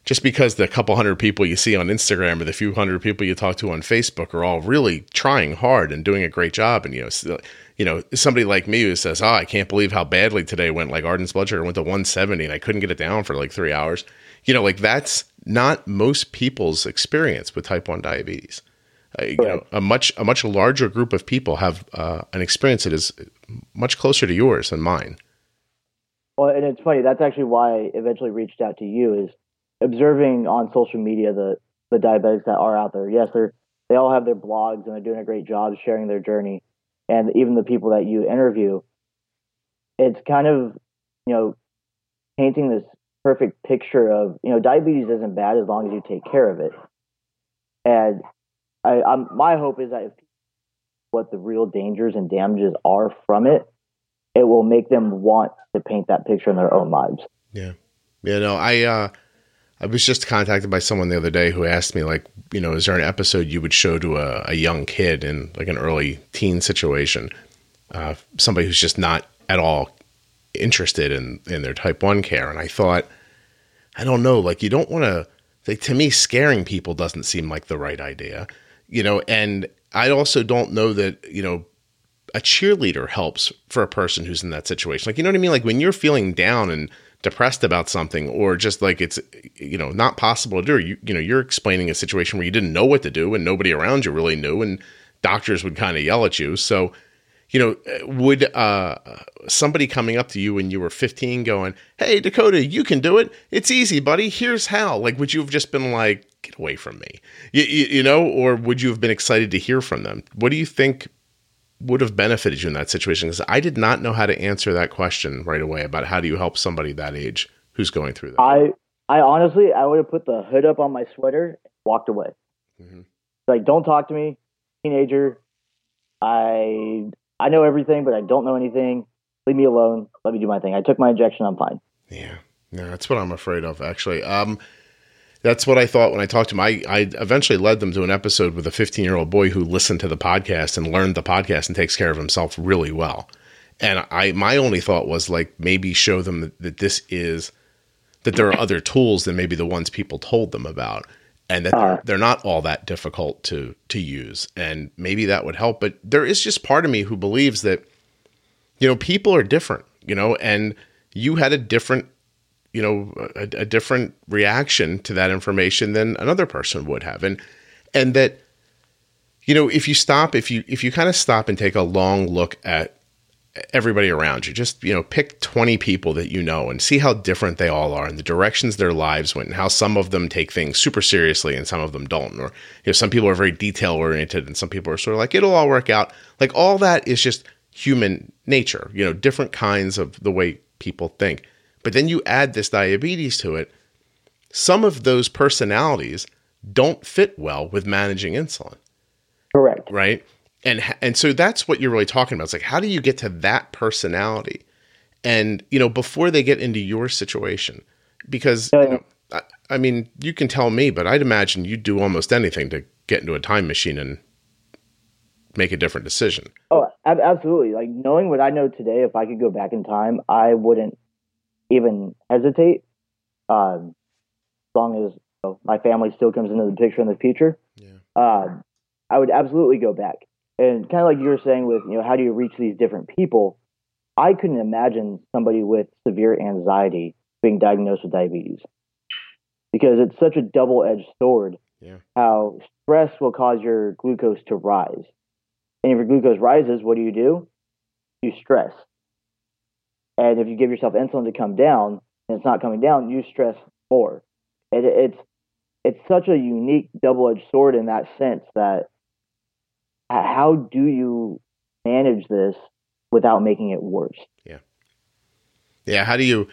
just because the couple hundred people you see on Instagram or the few hundred people you talk to on Facebook are all really trying hard and doing a great job, and you know, you know, somebody like me who says, "Oh, I can't believe how badly today went." Like Arden's blood sugar went to 170, and I couldn't get it down for like three hours. You know, like that's not most people's experience with type one diabetes. Uh, you know, a much a much larger group of people have uh, an experience that is much closer to yours than mine. Well, and it's funny. That's actually why I eventually reached out to you. Is observing on social media the the diabetics that are out there. Yes, they're they all have their blogs and they're doing a great job sharing their journey. And even the people that you interview, it's kind of you know painting this perfect picture of you know diabetes isn't bad as long as you take care of it. And I, I'm, my hope is that if what the real dangers and damages are from it, it will make them want to paint that picture in their own lives. Yeah, yeah. No, I uh, I was just contacted by someone the other day who asked me, like, you know, is there an episode you would show to a, a young kid in like an early teen situation? Uh, somebody who's just not at all interested in, in their type 1 care. And I thought, I don't know, like, you don't want to, like, to me, scaring people doesn't seem like the right idea, you know, and I also don't know that, you know, a cheerleader helps for a person who's in that situation. Like, you know what I mean? Like, when you're feeling down and, depressed about something or just like it's you know not possible to do. You you know you're explaining a situation where you didn't know what to do and nobody around you really knew and doctors would kind of yell at you. So you know would uh, somebody coming up to you when you were 15 going hey dakota you can do it. It's easy buddy. Here's how. Like would you have just been like get away from me. You, you, you know or would you have been excited to hear from them? What do you think would have benefited you in that situation? Because I did not know how to answer that question right away about how do you help somebody that age who's going through that. I I honestly I would have put the hood up on my sweater, and walked away. Mm-hmm. Like, don't talk to me, teenager. I I know everything, but I don't know anything. Leave me alone. Let me do my thing. I took my injection. I'm fine. Yeah, yeah, that's what I'm afraid of. Actually, um, that's what I thought when I talked to him. I, I eventually led them to an episode with a 15 year old boy who listened to the podcast and learned the podcast and takes care of himself really well. And I, my only thought was like maybe show them that, that this is that there are other tools than maybe the ones people told them about and that uh, they're, they're not all that difficult to to use and maybe that would help but there is just part of me who believes that you know people are different you know and you had a different you know a, a different reaction to that information than another person would have and and that you know if you stop if you if you kind of stop and take a long look at everybody around you. Just, you know, pick 20 people that you know and see how different they all are and the directions their lives went and how some of them take things super seriously and some of them don't. Or, you know, some people are very detail oriented and some people are sort of like, it'll all work out. Like all that is just human nature, you know, different kinds of the way people think. But then you add this diabetes to it. Some of those personalities don't fit well with managing insulin. Correct. Right and and so that's what you're really talking about. It's like how do you get to that personality, and you know before they get into your situation, because you know, I, I, mean you can tell me, but I'd imagine you'd do almost anything to get into a time machine and make a different decision. Oh, absolutely! Like knowing what I know today, if I could go back in time, I wouldn't even hesitate. Um, as long as you know, my family still comes into the picture in the future, yeah. Uh, I would absolutely go back and kind of like you were saying with you know how do you reach these different people i couldn't imagine somebody with severe anxiety being diagnosed with diabetes because it's such a double-edged sword yeah. how stress will cause your glucose to rise and if your glucose rises what do you do you stress and if you give yourself insulin to come down and it's not coming down you stress more it, it's it's such a unique double-edged sword in that sense that how do you manage this without making it worse? Yeah. Yeah. How do you,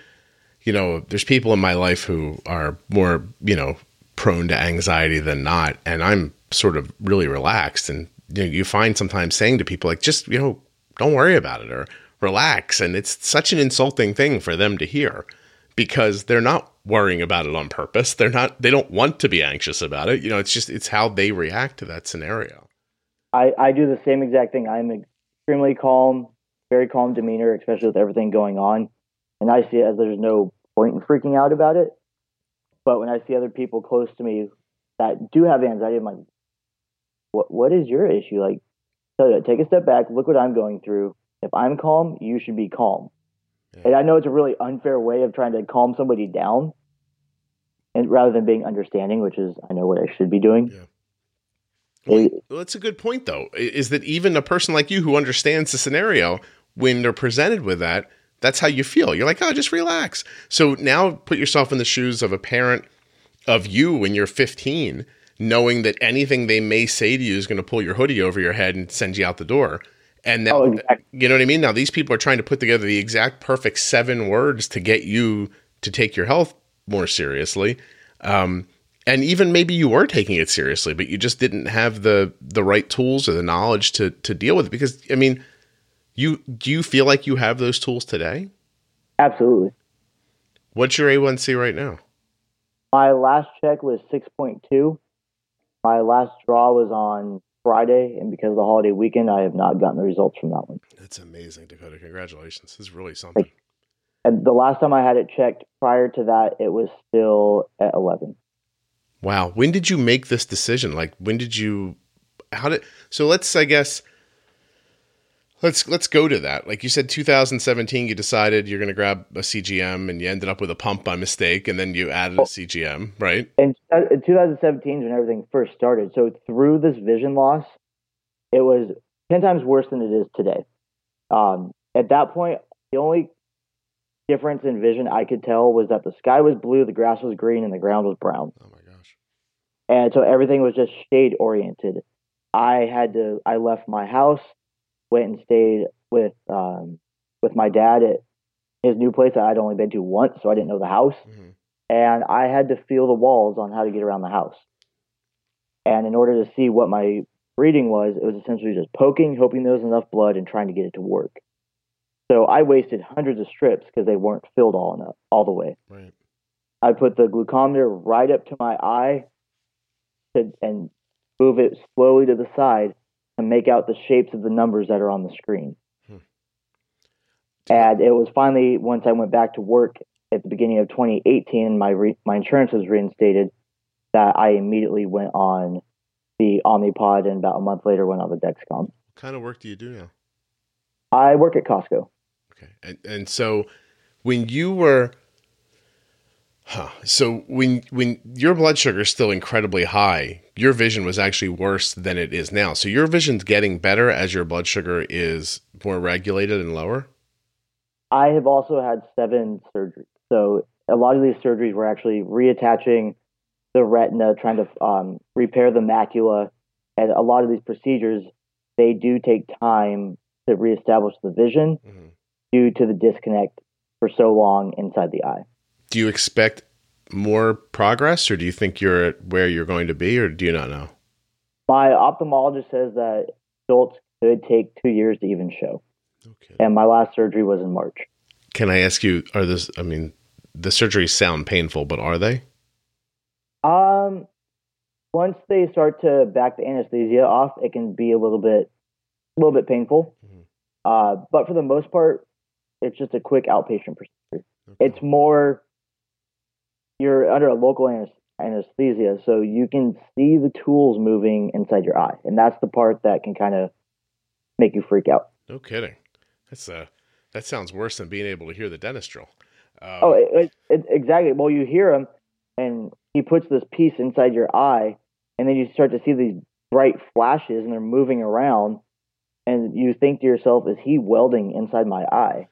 you know, there's people in my life who are more, you know, prone to anxiety than not. And I'm sort of really relaxed. And you, know, you find sometimes saying to people, like, just, you know, don't worry about it or relax. And it's such an insulting thing for them to hear because they're not worrying about it on purpose. They're not, they don't want to be anxious about it. You know, it's just, it's how they react to that scenario. I, I do the same exact thing. I'm extremely calm, very calm demeanor, especially with everything going on. And I see it as there's no point in freaking out about it. But when I see other people close to me that do have anxiety, I'm like, what what is your issue? Like, take a step back, look what I'm going through. If I'm calm, you should be calm. Yeah. And I know it's a really unfair way of trying to calm somebody down, and rather than being understanding, which is I know what I should be doing. Yeah. Well, that's a good point, though. Is that even a person like you who understands the scenario, when they're presented with that, that's how you feel. You're like, oh, just relax. So now put yourself in the shoes of a parent of you when you're 15, knowing that anything they may say to you is going to pull your hoodie over your head and send you out the door. And now, oh, exactly. you know what I mean? Now, these people are trying to put together the exact perfect seven words to get you to take your health more seriously. Um, and even maybe you were taking it seriously, but you just didn't have the the right tools or the knowledge to to deal with it. Because I mean, you do you feel like you have those tools today? Absolutely. What's your A1C right now? My last check was six point two. My last draw was on Friday, and because of the holiday weekend, I have not gotten the results from that one. That's amazing, Dakota. Congratulations. This is really something. Like, and the last time I had it checked prior to that, it was still at eleven. Wow. When did you make this decision? Like when did you how did so let's I guess let's let's go to that. Like you said 2017 you decided you're going to grab a CGM and you ended up with a pump by mistake and then you added a CGM, right? And in 2017 is when everything first started. So through this vision loss, it was 10 times worse than it is today. Um, at that point, the only difference in vision I could tell was that the sky was blue, the grass was green, and the ground was brown. Oh my gosh! and so everything was just shade oriented. I had to. I left my house, went and stayed with um, with my dad at his new place that I'd only been to once, so I didn't know the house. Mm-hmm. And I had to feel the walls on how to get around the house. And in order to see what my reading was, it was essentially just poking, hoping there was enough blood, and trying to get it to work. So I wasted hundreds of strips because they weren't filled all enough, all the way. Right. I put the glucometer right up to my eye to, and move it slowly to the side and make out the shapes of the numbers that are on the screen. Hmm. And it was finally once I went back to work at the beginning of 2018, my re- my insurance was reinstated. That I immediately went on the Omnipod, and about a month later went on the Dexcom. What kind of work do you do now? I work at Costco. Okay, and and so when you were Huh. So when when your blood sugar is still incredibly high, your vision was actually worse than it is now. So your vision's getting better as your blood sugar is more regulated and lower. I have also had seven surgeries. So a lot of these surgeries were actually reattaching the retina, trying to um, repair the macula, and a lot of these procedures they do take time to reestablish the vision mm-hmm. due to the disconnect for so long inside the eye do you expect more progress or do you think you're at where you're going to be or do you not know? My ophthalmologist says that adults could take two years to even show. Okay. And my last surgery was in March. Can I ask you, are this, I mean, the surgeries sound painful, but are they? Um, once they start to back the anesthesia off, it can be a little bit, a little bit painful. Mm-hmm. Uh, but for the most part, it's just a quick outpatient procedure. Okay. It's more you're under a local anesthesia, so you can see the tools moving inside your eye, and that's the part that can kind of make you freak out. No kidding. That's uh, that sounds worse than being able to hear the dentist drill. Um, oh, it, it, exactly. Well, you hear him, and he puts this piece inside your eye, and then you start to see these bright flashes, and they're moving around, and you think to yourself, "Is he welding inside my eye?"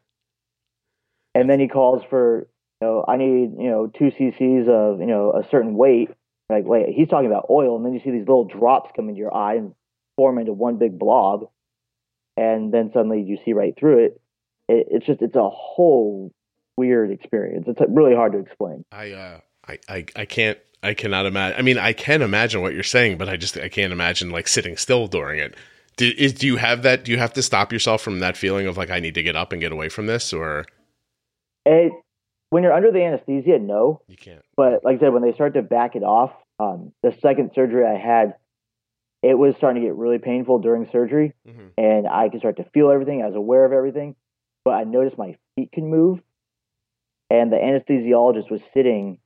And then he calls for you know, I need, you know, two cc's of, you know, a certain weight. Like, wait, he's talking about oil. And then you see these little drops come into your eye and form into one big blob. And then suddenly you see right through it. it it's just, it's a whole weird experience. It's really hard to explain. I, uh, I, I, I can't, I cannot imagine. I mean, I can imagine what you're saying, but I just, I can't imagine like sitting still during it. Do, is, do you have that? Do you have to stop yourself from that feeling of like, I need to get up and get away from this or? It, when you're under the anesthesia, no. You can't. But like I said, when they start to back it off, um, the second surgery I had, it was starting to get really painful during surgery, mm-hmm. and I could start to feel everything. I was aware of everything, but I noticed my feet can move, and the anesthesiologist was sitting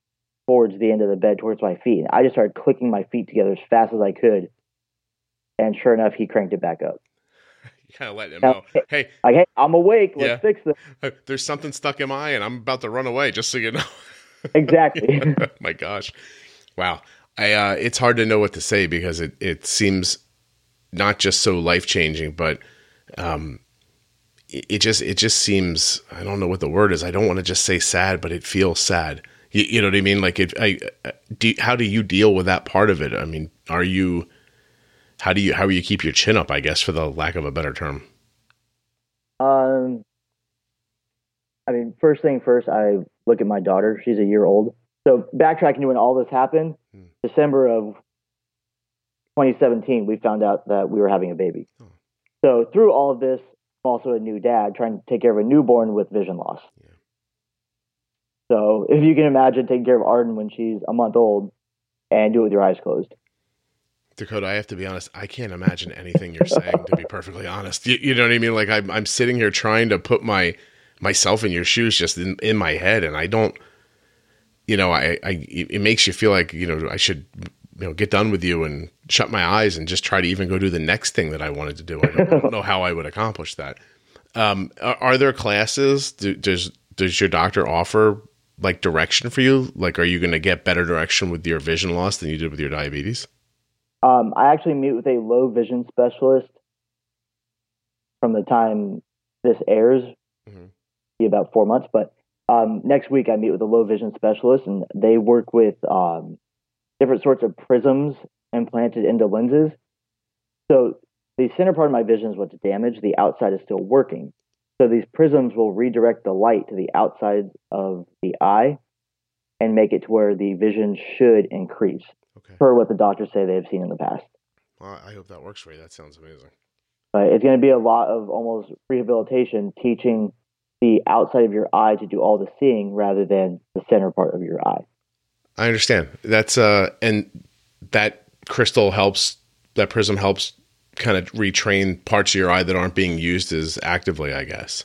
towards the end of the bed towards my feet. And I just started clicking my feet together as fast as I could, and sure enough, he cranked it back up kind of letting him know, hey, like, hey, I'm awake. Let's yeah. fix this. There's something stuck in my eye, and I'm about to run away. Just so you know. exactly. my gosh, wow. I uh, it's hard to know what to say because it it seems not just so life changing, but um, it, it, just it just seems I don't know what the word is. I don't want to just say sad, but it feels sad. You, you know what I mean? Like, it, I uh, do. How do you deal with that part of it? I mean, are you how do you how do you keep your chin up? I guess for the lack of a better term. Um, I mean, first thing first, I look at my daughter. She's a year old. So backtracking to when all this happened, hmm. December of 2017, we found out that we were having a baby. Oh. So through all of this, I'm also a new dad trying to take care of a newborn with vision loss. Yeah. So if you can imagine taking care of Arden when she's a month old and do it with your eyes closed. Dakota, I have to be honest. I can't imagine anything you're saying. to be perfectly honest, you, you, know what I mean? Like I'm, I'm sitting here trying to put my myself in your shoes, just in, in my head, and I don't. You know, I, I, it makes you feel like you know I should, you know, get done with you and shut my eyes and just try to even go do the next thing that I wanted to do. I don't, I don't know how I would accomplish that. Um, are, are there classes? Do, does does your doctor offer like direction for you? Like, are you going to get better direction with your vision loss than you did with your diabetes? Um, I actually meet with a low vision specialist from the time this airs, mm-hmm. be about four months. But um, next week I meet with a low vision specialist, and they work with um, different sorts of prisms implanted into lenses. So the center part of my vision is what's damaged. The outside is still working. So these prisms will redirect the light to the outside of the eye and make it to where the vision should increase okay. per what the doctors say they have seen in the past. Well, I hope that works for you. That sounds amazing. But it's going to be a lot of almost rehabilitation, teaching the outside of your eye to do all the seeing rather than the center part of your eye. I understand. That's uh, and that crystal helps. That prism helps kind of retrain parts of your eye that aren't being used as actively. I guess.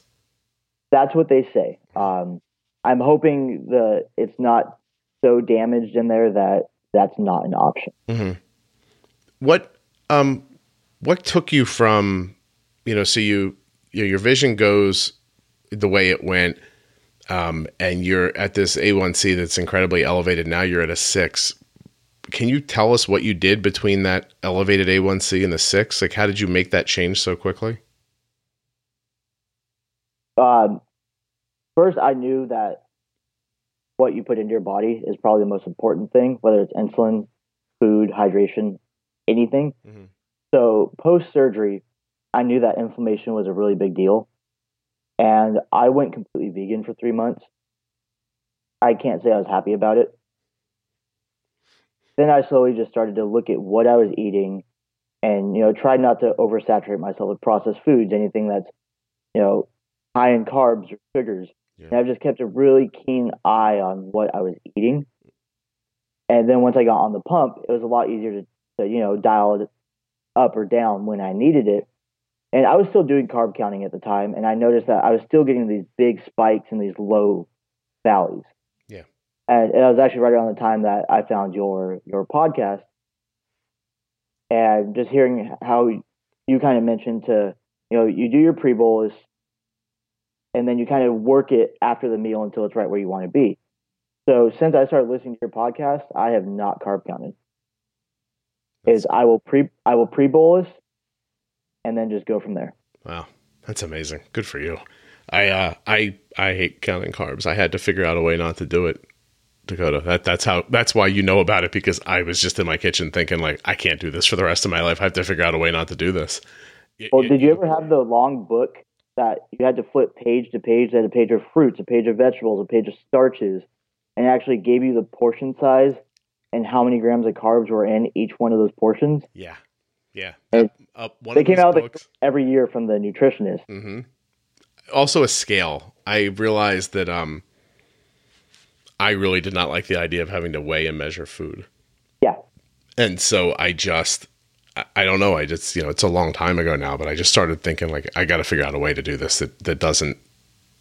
That's what they say. Um, I'm hoping the it's not so damaged in there that that's not an option. Mm-hmm. What um what took you from you know so you, you know, your vision goes the way it went um, and you're at this A1C that's incredibly elevated now you're at a 6 can you tell us what you did between that elevated A1C and the 6 like how did you make that change so quickly um, first I knew that what you put into your body is probably the most important thing, whether it's insulin, food, hydration, anything. Mm-hmm. So post surgery, I knew that inflammation was a really big deal. And I went completely vegan for three months. I can't say I was happy about it. Then I slowly just started to look at what I was eating and, you know, tried not to oversaturate myself with processed foods, anything that's, you know, high in carbs or sugars. Yeah. And I've just kept a really keen eye on what I was eating. And then once I got on the pump, it was a lot easier to, to you know, dial it up or down when I needed it. And I was still doing carb counting at the time, and I noticed that I was still getting these big spikes and these low valleys. Yeah. And, and it was actually right around the time that I found your your podcast, and just hearing how you kind of mentioned to you know you do your pre bolus, and then you kind of work it after the meal until it's right where you want to be. So since I started listening to your podcast, I have not carb counted. Is I will pre I will pre bolus, and then just go from there. Wow, that's amazing. Good for you. I uh, I I hate counting carbs. I had to figure out a way not to do it. Dakota. That that's how that's why you know about it because I was just in my kitchen thinking like I can't do this for the rest of my life. I have to figure out a way not to do this. Well, did you ever have the long book that you had to flip page to page, that a page of fruits, a page of vegetables, a page of starches, and actually gave you the portion size and how many grams of carbs were in each one of those portions. Yeah, yeah. Uh, uh, they came out books, every year from the nutritionist. Mm-hmm. Also, a scale. I realized that um, I really did not like the idea of having to weigh and measure food. Yeah, and so I just I don't know. I just, you know, it's a long time ago now, but I just started thinking like I got to figure out a way to do this that, that doesn't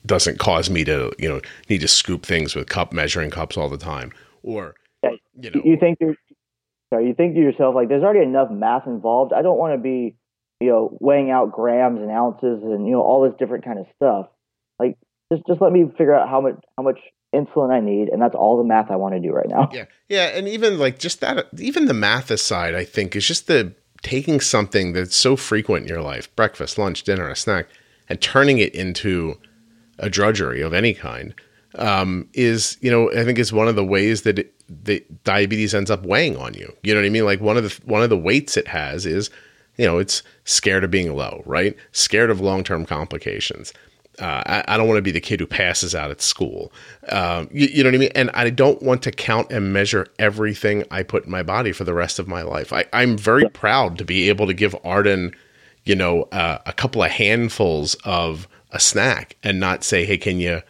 doesn't cause me to, you know, need to scoop things with cup measuring cups all the time. Or you know, you think you're sorry, you think to yourself like there's already enough math involved. I don't want to be, you know, weighing out grams and ounces and you know all this different kind of stuff. Like just just let me figure out how much how much insulin I need, and that's all the math I want to do right now. Yeah, yeah, and even like just that, even the math aside, I think is just the taking something that's so frequent in your life breakfast, lunch, dinner, a snack and turning it into a drudgery of any kind um, is, you know, I think is one of the ways that it, the diabetes ends up weighing on you. You know what I mean? Like one of the one of the weights it has is, you know, it's scared of being low, right? Scared of long term complications. Uh, I, I, don't want to be the kid who passes out at school. Um, you, you, know what I mean? And I don't want to count and measure everything I put in my body for the rest of my life. I, am very proud to be able to give Arden, you know, uh, a couple of handfuls of a snack and not say, hey, can you,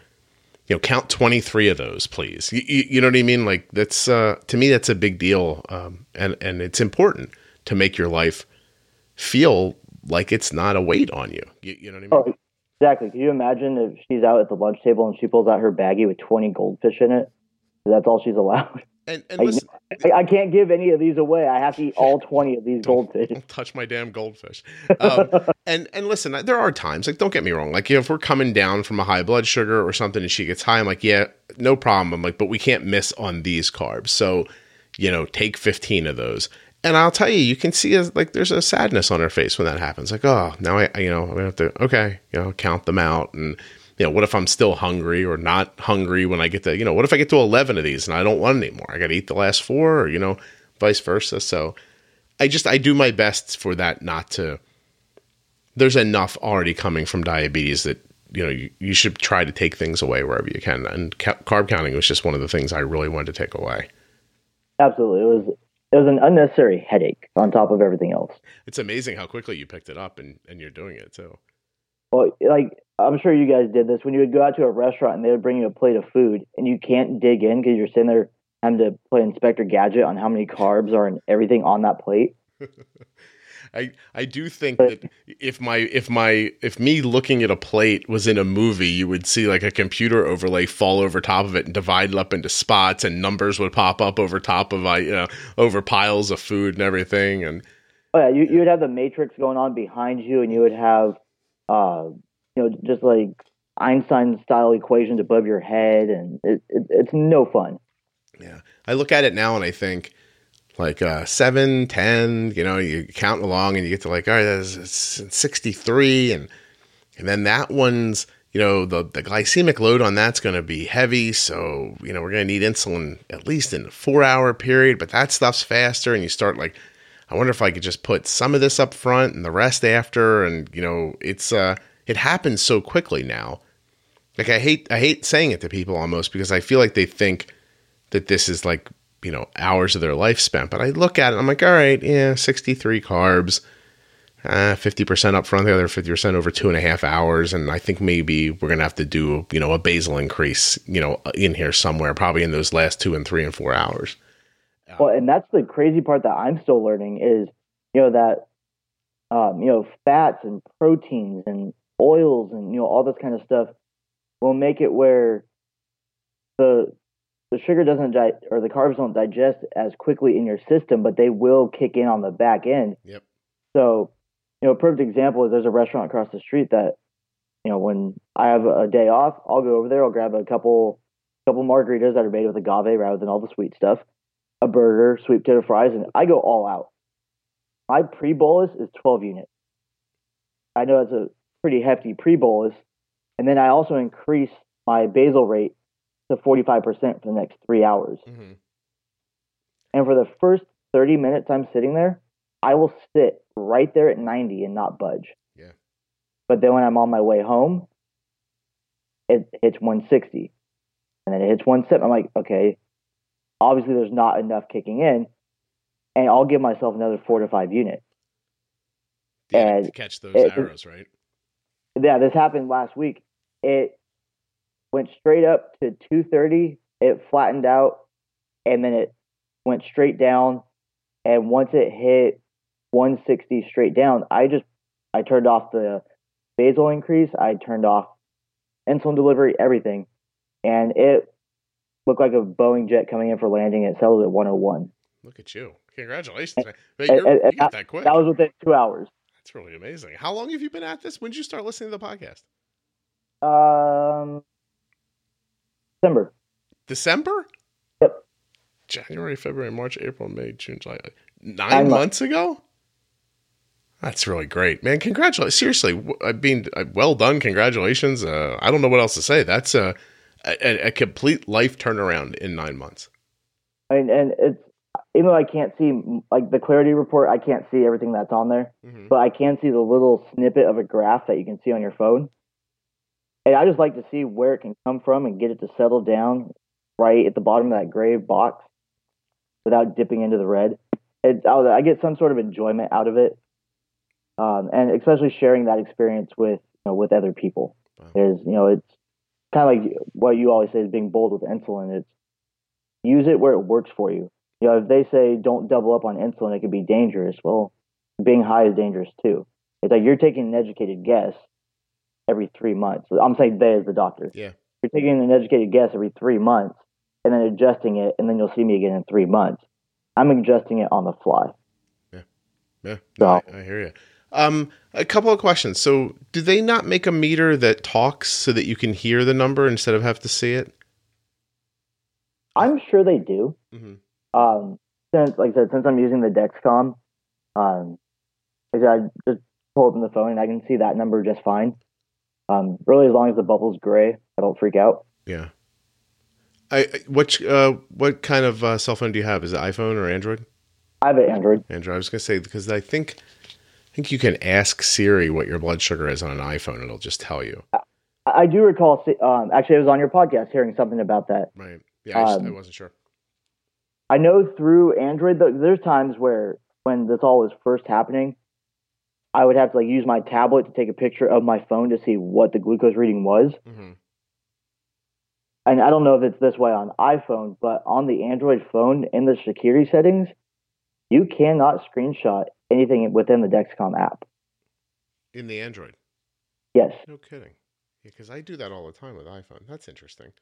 you know, count 23 of those, please. You, you, you know what I mean? Like that's, uh, to me, that's a big deal. Um, and, and it's important to make your life feel like it's not a weight on you. You, you know what I mean? Oh Exactly. Can you imagine if she's out at the lunch table and she pulls out her baggie with 20 goldfish in it? That's all she's allowed. And, and listen, I, I, can't give any of these away. I have to eat all 20 of these don't, goldfish. Don't touch my damn goldfish. Um, and and listen, there are times, like, don't get me wrong. Like, if we're coming down from a high blood sugar or something and she gets high, I'm like, yeah, no problem. I'm like, but we can't miss on these carbs. So, you know, take 15 of those and I'll tell you, you can see a, like there's a sadness on her face when that happens. Like, oh, now I, you know, gonna have to okay, you know, count them out, and you know, what if I'm still hungry or not hungry when I get to, you know, what if I get to eleven of these and I don't want any more? I got to eat the last four, or you know, vice versa. So, I just I do my best for that not to. There's enough already coming from diabetes that you know you, you should try to take things away wherever you can, and ca- carb counting was just one of the things I really wanted to take away. Absolutely, it was it was an unnecessary headache on top of everything else. It's amazing how quickly you picked it up and, and you're doing it too. Well, like I'm sure you guys did this when you would go out to a restaurant and they would bring you a plate of food and you can't dig in because you're sitting there having to play Inspector Gadget on how many carbs are in everything on that plate. I I do think that if my if my if me looking at a plate was in a movie, you would see like a computer overlay fall over top of it and divide it up into spots, and numbers would pop up over top of I you know over piles of food and everything, and oh yeah, you you would have the matrix going on behind you, and you would have uh you know just like Einstein style equations above your head, and it, it, it's no fun. Yeah, I look at it now and I think like uh, seven, ten. You know, you count along and you get to like, all right, that's sixty three, and and then that one's you know the the glycemic load on that's going to be heavy, so you know we're going to need insulin at least in a four hour period. But that stuff's faster, and you start like. I wonder if I could just put some of this up front and the rest after, and you know, it's uh, it happens so quickly now. Like I hate I hate saying it to people almost because I feel like they think that this is like you know hours of their life spent. But I look at it, I'm like, all right, yeah, 63 carbs, uh, 50% up front, the other 50% over two and a half hours, and I think maybe we're gonna have to do you know a basal increase, you know, in here somewhere, probably in those last two and three and four hours. Well, and that's the crazy part that I'm still learning is you know that um, you know fats and proteins and oils and you know all this kind of stuff will make it where the the sugar doesn't di- or the carbs don't digest as quickly in your system, but they will kick in on the back end. Yep. So, you know, a perfect example is there's a restaurant across the street that, you know, when I have a day off, I'll go over there, I'll grab a couple couple margaritas that are made with agave rather than all the sweet stuff, a burger, sweet potato fries, and I go all out. My pre bolus is 12 units. I know it's a pretty hefty pre bolus, and then I also increase my basal rate to 45% for the next three hours. Mm-hmm. And for the first 30 minutes I'm sitting there, I will sit right there at 90 and not budge. Yeah. But then when I'm on my way home, it hits 160. And then it hits 170. I'm like, okay, obviously there's not enough kicking in. And I'll give myself another four to five units. Yeah, and catch those it, arrows, right? Yeah, this happened last week. It went straight up to 230. It flattened out, and then it went straight down. And once it hit 160 straight down, I just I turned off the basal increase. I turned off insulin delivery, everything, and it looked like a Boeing jet coming in for landing. It settled at 101. Look at you! Congratulations, man! And, and, and that, that, that was within two hours. That's really amazing. How long have you been at this? When did you start listening to the podcast? Um, December. December? Yep. January, February, March, April, May, June, July. Nine, Nine months. months ago? That's really great, man. Congratulations. Seriously, I mean, well done. Congratulations. Uh, I don't know what else to say. That's a, a, a, complete life turnaround in nine months. I mean, and it's, even though I can't see, like the clarity report, I can't see everything that's on there, mm-hmm. but I can see the little snippet of a graph that you can see on your phone. And I just like to see where it can come from and get it to settle down right at the bottom of that gray box without dipping into the red. It, I get some sort of enjoyment out of it, um, and especially sharing that experience with you know, with other people. Wow. There's you know it's kind of like what you always say is being bold with insulin. It's use it where it works for you. You know, if they say don't double up on insulin, it could be dangerous. Well, being high is dangerous too. It's like you're taking an educated guess every three months. I'm saying they as the doctor. Yeah. You're taking an educated guess every three months and then adjusting it, and then you'll see me again in three months. I'm adjusting it on the fly. Yeah. Yeah. No, I, I hear you. Um, a couple of questions. So, do they not make a meter that talks so that you can hear the number instead of have to see it? I'm sure they do. Mm-hmm. Um, since, like I said, since I'm using the Dexcom, um, I just pull up the phone and I can see that number just fine. Um, really, as long as the bubble's gray, I don't freak out. Yeah. I what uh what kind of uh, cell phone do you have? Is it iPhone or Android? I have an Android. Android. I was gonna say because I think I think you can ask Siri what your blood sugar is on an iPhone. It'll just tell you. I, I do recall. Um, actually, I was on your podcast hearing something about that. Right. Yeah, I, um, I wasn't sure. I know through Android, there's times where when this all was first happening, I would have to like use my tablet to take a picture of my phone to see what the glucose reading was. Mm-hmm. And I don't know if it's this way on iPhone, but on the Android phone in the security settings, you cannot screenshot anything within the Dexcom app. In the Android. Yes. No kidding. Yeah, because I do that all the time with iPhone. That's interesting.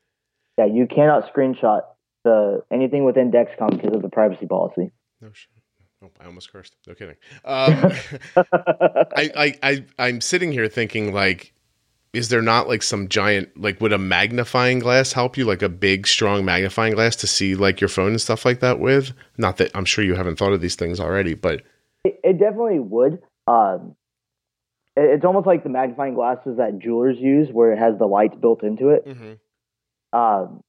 Yeah, you cannot screenshot the anything within Dexcom because of the privacy policy. No shit. Oh, I almost cursed. No kidding. Um, I, I, I, I'm sitting here thinking, like, is there not like some giant, like, would a magnifying glass help you, like a big, strong magnifying glass to see like your phone and stuff like that with? Not that I'm sure you haven't thought of these things already, but It, it definitely would. Um, it- it's almost like the magnifying glasses that jewelers use, where it has the lights built into it. Um,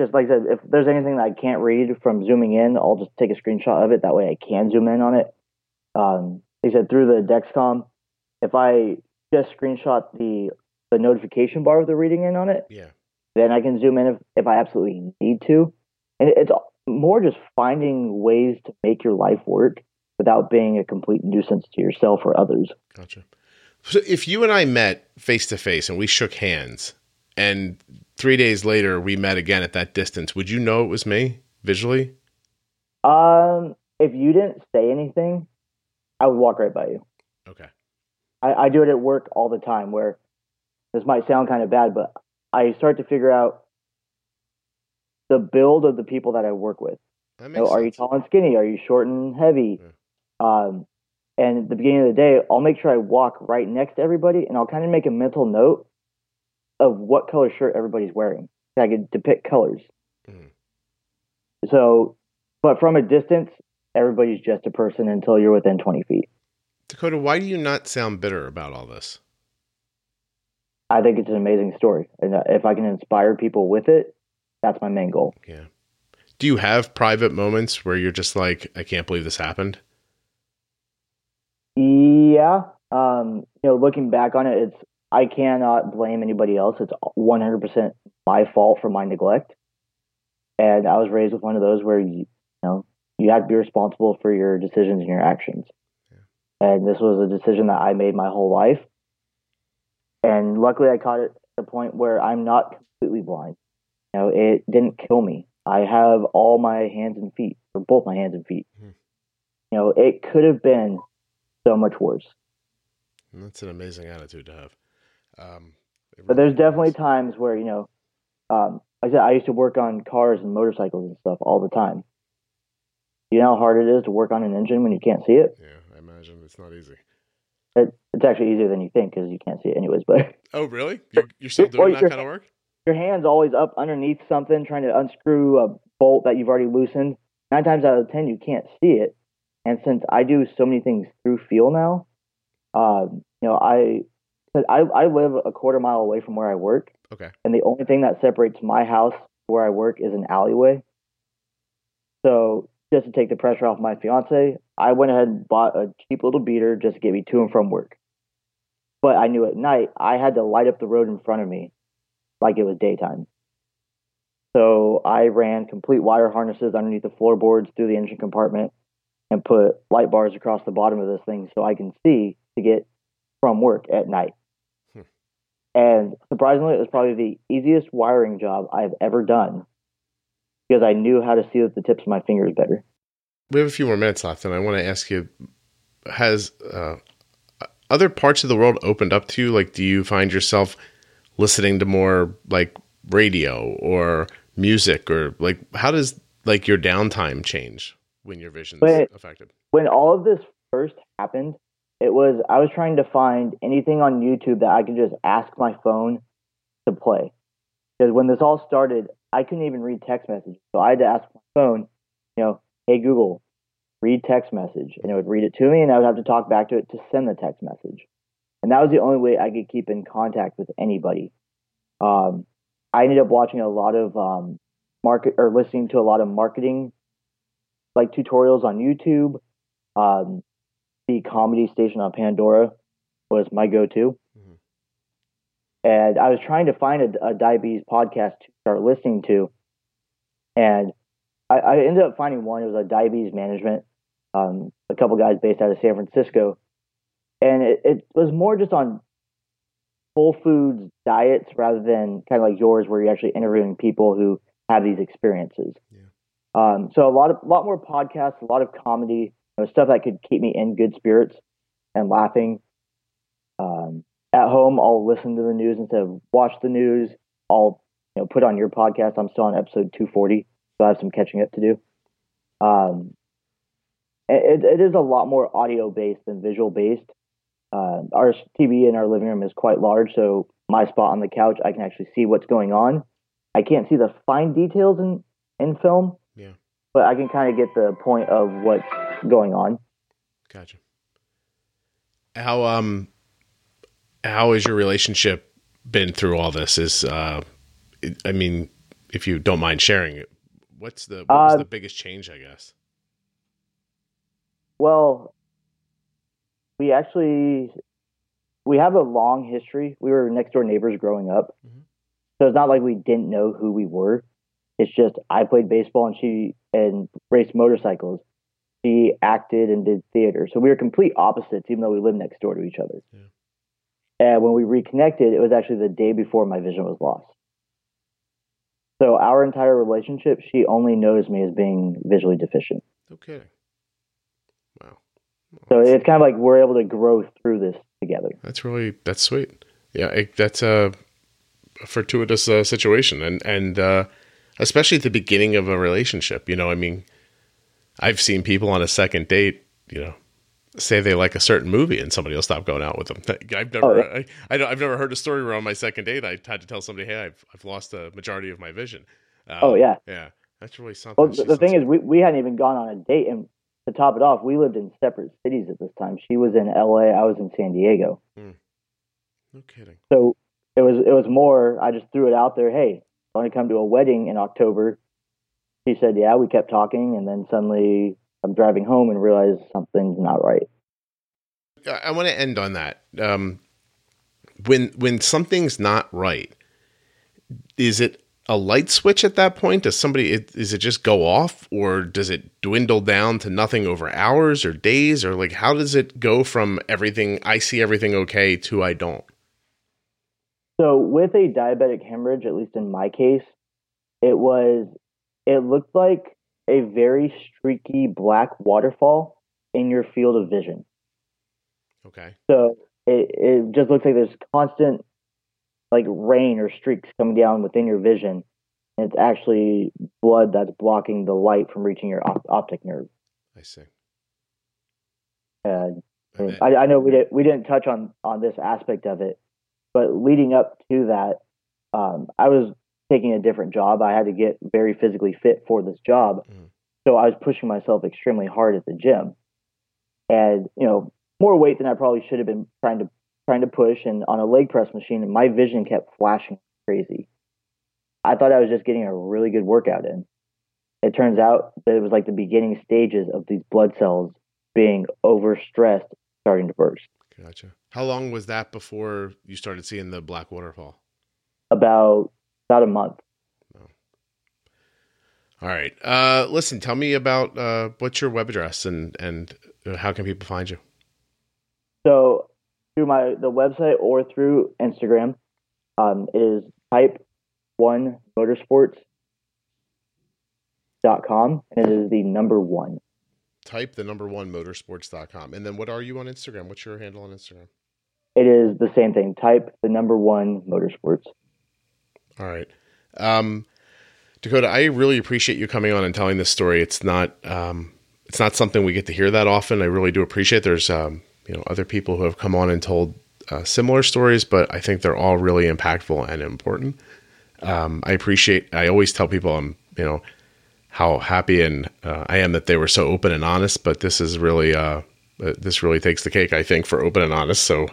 just like I said, if there's anything that I can't read from zooming in, I'll just take a screenshot of it. That way I can zoom in on it. Um, like I said, through the Dexcom, if I just screenshot the the notification bar with the reading in on it, yeah. then I can zoom in if, if I absolutely need to. And it's more just finding ways to make your life work without being a complete nuisance to yourself or others. Gotcha. So if you and I met face to face and we shook hands, and three days later we met again at that distance, would you know it was me visually? Um, if you didn't say anything, I would walk right by you. Okay. I, I do it at work all the time where this might sound kind of bad, but I start to figure out the build of the people that I work with. That You makes know, are you tall and skinny? Are you short and heavy? Um, and at the beginning of the day, I'll make sure I walk right next to everybody, and I'll kind of make a mental note of what color shirt everybody's wearing. I can depict colors. Mhm. So, but from a distance, everybody's just a person until you're within 20 feet. Dakota, why do you not sound bitter about all this? I think it's an amazing story, and uh, if I can inspire people with it, that's my main goal. Yeah. Do you have private moments where you're just like, I can't believe this happened? Yeah. Um, you know, looking back on it, it's I cannot blame anybody else. It's 100% my fault for my neglect. And I was raised with one of those where you, you know, you have to be responsible for your decisions and your actions. And this was a decision that I made my whole life. And luckily I caught it at a point where I'm not completely blind. You know, it didn't kill me. I have all my hands and feet, or both my hands and feet. Hmm. You know, it could have been so much worse. That's an amazing attitude to have. Um, But there's definitely times where you know, um, like I said I used to work on cars and motorcycles and stuff all the time. You know how hard it is to work on an engine when you can't see it. Yeah, I imagine it's not easy. it it's actually easier than you think because you can't see it anyways. But Oh, really? You're, you're still doing that you're- kind of work? your hand's always up underneath something trying to unscrew a bolt that you've already loosened. Nine times out of ten, you can't see it. And since I do so many things through feel now, um, you know, I, 'cause I I live a quarter mile away from where I work. Okay. and the only thing that separates my house where I work is an alleyway. So just to take the pressure off my fiance, I went ahead and bought a cheap little beater just to get me to and from work. But I knew at night I had to light up the road in front of me like it was daytime. So I ran complete wire harnesses underneath the floorboards through the engine compartment and put light bars across the bottom of this thing so I can see to get from work at night. And surprisingly, it was probably the easiest wiring job I've ever done because I knew how to see with the tips of my fingers better. We have a few more minutes left, and I want to ask you: Has uh, other parts of the world opened up to you? Like, do you find yourself listening to more like radio or music, or like how does like your downtime change when your vision's Wait. affected? When all of this first happened, it was I was trying to find anything on YouTube that I could just ask my phone to play. Because when this all started, I couldn't even read text messages. So I had to ask my phone, you know, hey Google, read text message. And it would read it to me and I would have to talk back to it to send the text message. And that was the only way I could keep in contact with anybody. Um, I ended up watching a lot of um, market or listening to a lot of marketing like tutorials on YouTube. Um, the comedy station on Pandora was my go-to. Mhm. And I was trying to find a, a diabetes podcast to start listening to, and I, I ended up finding one. It was a diabetes management, um, a couple guys based out of San Francisco, and it, it was more just on whole foods diets rather than kind of like yours, where you're actually interviewing people who have these experiences. Yeah. Um, so a lot of, lot more podcasts, a lot of comedy, stuff that could keep me in good spirits and laughing. Um, at home, I'll listen to the news instead of watch the news. I'll you know put on your podcast. I'm still on episode 240, so I have some catching up to do. Um, it, it is a lot more audio based than visual based. Uh, our TV in our living room is quite large, so my spot on the couch, I can actually see what's going on. I can't see the fine details in in film. But I can kind of get the point of what's going on. Gotcha. How um how has your relationship been through all this? Is uh I mean, if you don't mind sharing it, what's the what was Uh, the biggest change, I guess? Well, we actually we have a long history. We were next door neighbors growing up, Mhm. so it's not like we didn't know who we were. It's just I played baseball and she and raced motorcycles. She acted and did theater, so we were complete opposites, even though we lived next door to each other. Yeah. And when we reconnected, it was actually the day before my vision was lost. So our entire relationship, she only knows me as being visually deficient. Okay. Wow. Well, So it's kind of like we're able to grow through this together. That's really that's sweet. Yeah, it, that's a fortuitous uh, situation, and and uh, especially at the beginning of a relationship. You know, I mean, I've seen people on a second date, you know, say they like a certain movie, and somebody will stop going out with them. I've never, Oh, yeah. I, I've never heard a story where on my second date I had to tell somebody, hey, I've I've lost a majority of my vision. Um, Oh, yeah. yeah, that's really something. Well, the, the thing is, we, we hadn't even gone on a date, and to top it off, we lived in separate cities at this time. She was in L.A., I was in San Diego. no kidding. So it was it was more. I just threw it out there. Hey, want to come to a wedding in October? She said, yeah. We kept talking, and then suddenly I'm driving home and realize something's not right. I, I want to end on that. Um, when when something's not right, is it a light switch at that point? Does somebody it, is it just go off, or does it dwindle down to nothing over hours or days, or like how does it go from everything I see everything okay to I don't? So with a diabetic hemorrhage, at least in my case, it was it looked like a very streaky black waterfall in your field of vision. Okay, So it, it just looks like there's constant like rain or streaks coming down within your vision. And it's actually blood that's blocking the light from reaching your op- optic nerve. I see. Then- I, I know we didn't we didn't touch on on this aspect of it, but leading up to that, um, I was taking a different job. I had to get very physically fit for this job, Mhm. so I was pushing myself extremely hard at the gym, and you know more weight than I probably should have been trying to trying to push. And on a leg press machine, my vision kept flashing crazy. I thought I was just getting a really good workout in. It turns out that it was like the beginning stages of these blood cells being overstressed, starting to burst. gotcha. How long was that before you started seeing the black waterfall? About about a month. All right. Uh, listen, tell me about uh, what's your web address and and uh, how can people find you? So through my the website or through Instagram, um, it is type one motorsports dot com and it is the number one. type the number one motorsports.com. And then what are you on Instagram? What's your handle on Instagram? It is the same thing. Type the number one motorsports. All right. Um, Dakota, I really appreciate you coming on and telling this story. It's not, um, it's not something we get to hear that often. I really do appreciate. There's, um, you know, other people who have come on and told uh, similar stories, but I think they're all really impactful and important. Um, I appreciate. I always tell people I'm, you know, how happy and uh, I am that they were so open and honest. But this is really, uh, uh, this really takes the cake, I think, for open and honest. So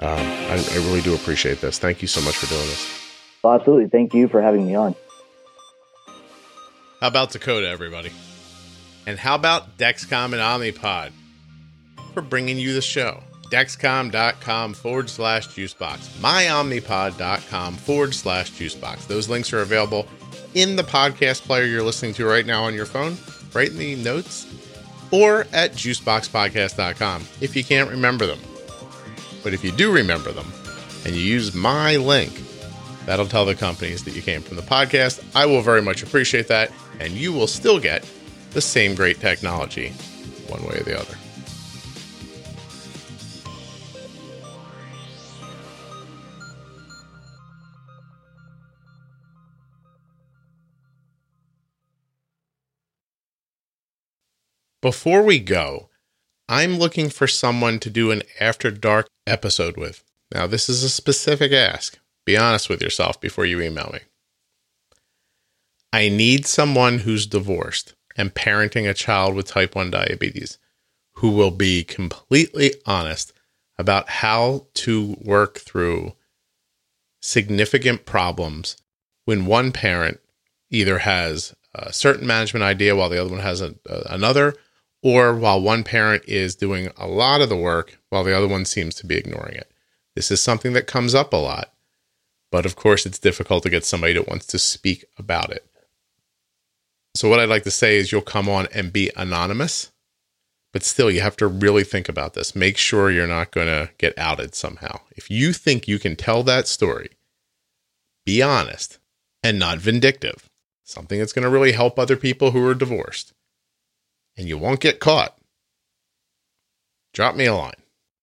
um, I, I really do appreciate this. Thank you so much for doing this. Well, absolutely. Thank you for having me on. How about Dakota, everybody? And how about Dexcom and Omnipod for bringing you the show? Dexcom.com forward slash juicebox, myomnipod.com forward slash juicebox. Those links are available in the podcast player you're listening to right now on your phone, right in the notes, or at juiceboxpodcast.com if you can't remember them. But if you do remember them and you use my link, That'll tell the companies that you came from the podcast. I will very much appreciate that, and you will still get the same great technology one way or the other. Before we go, I'm looking for someone to do an After Dark episode with. Now, this is a specific ask. Be honest with yourself before you email me. I need someone who's divorced and parenting a child with type 1 diabetes who will be completely honest about how to work through significant problems when one parent either has a certain management idea while the other one has a, another, or while one parent is doing a lot of the work while the other one seems to be ignoring it. This is something that comes up a lot, but of course, it's difficult to get somebody that wants to speak about it. So, what I'd like to say is you'll come on and be anonymous, but still, you have to really think about this. Make sure you're not going to get outed somehow. If you think you can tell that story, be honest and not vindictive. Something that's going to really help other people who are divorced and you won't get caught, drop me a line.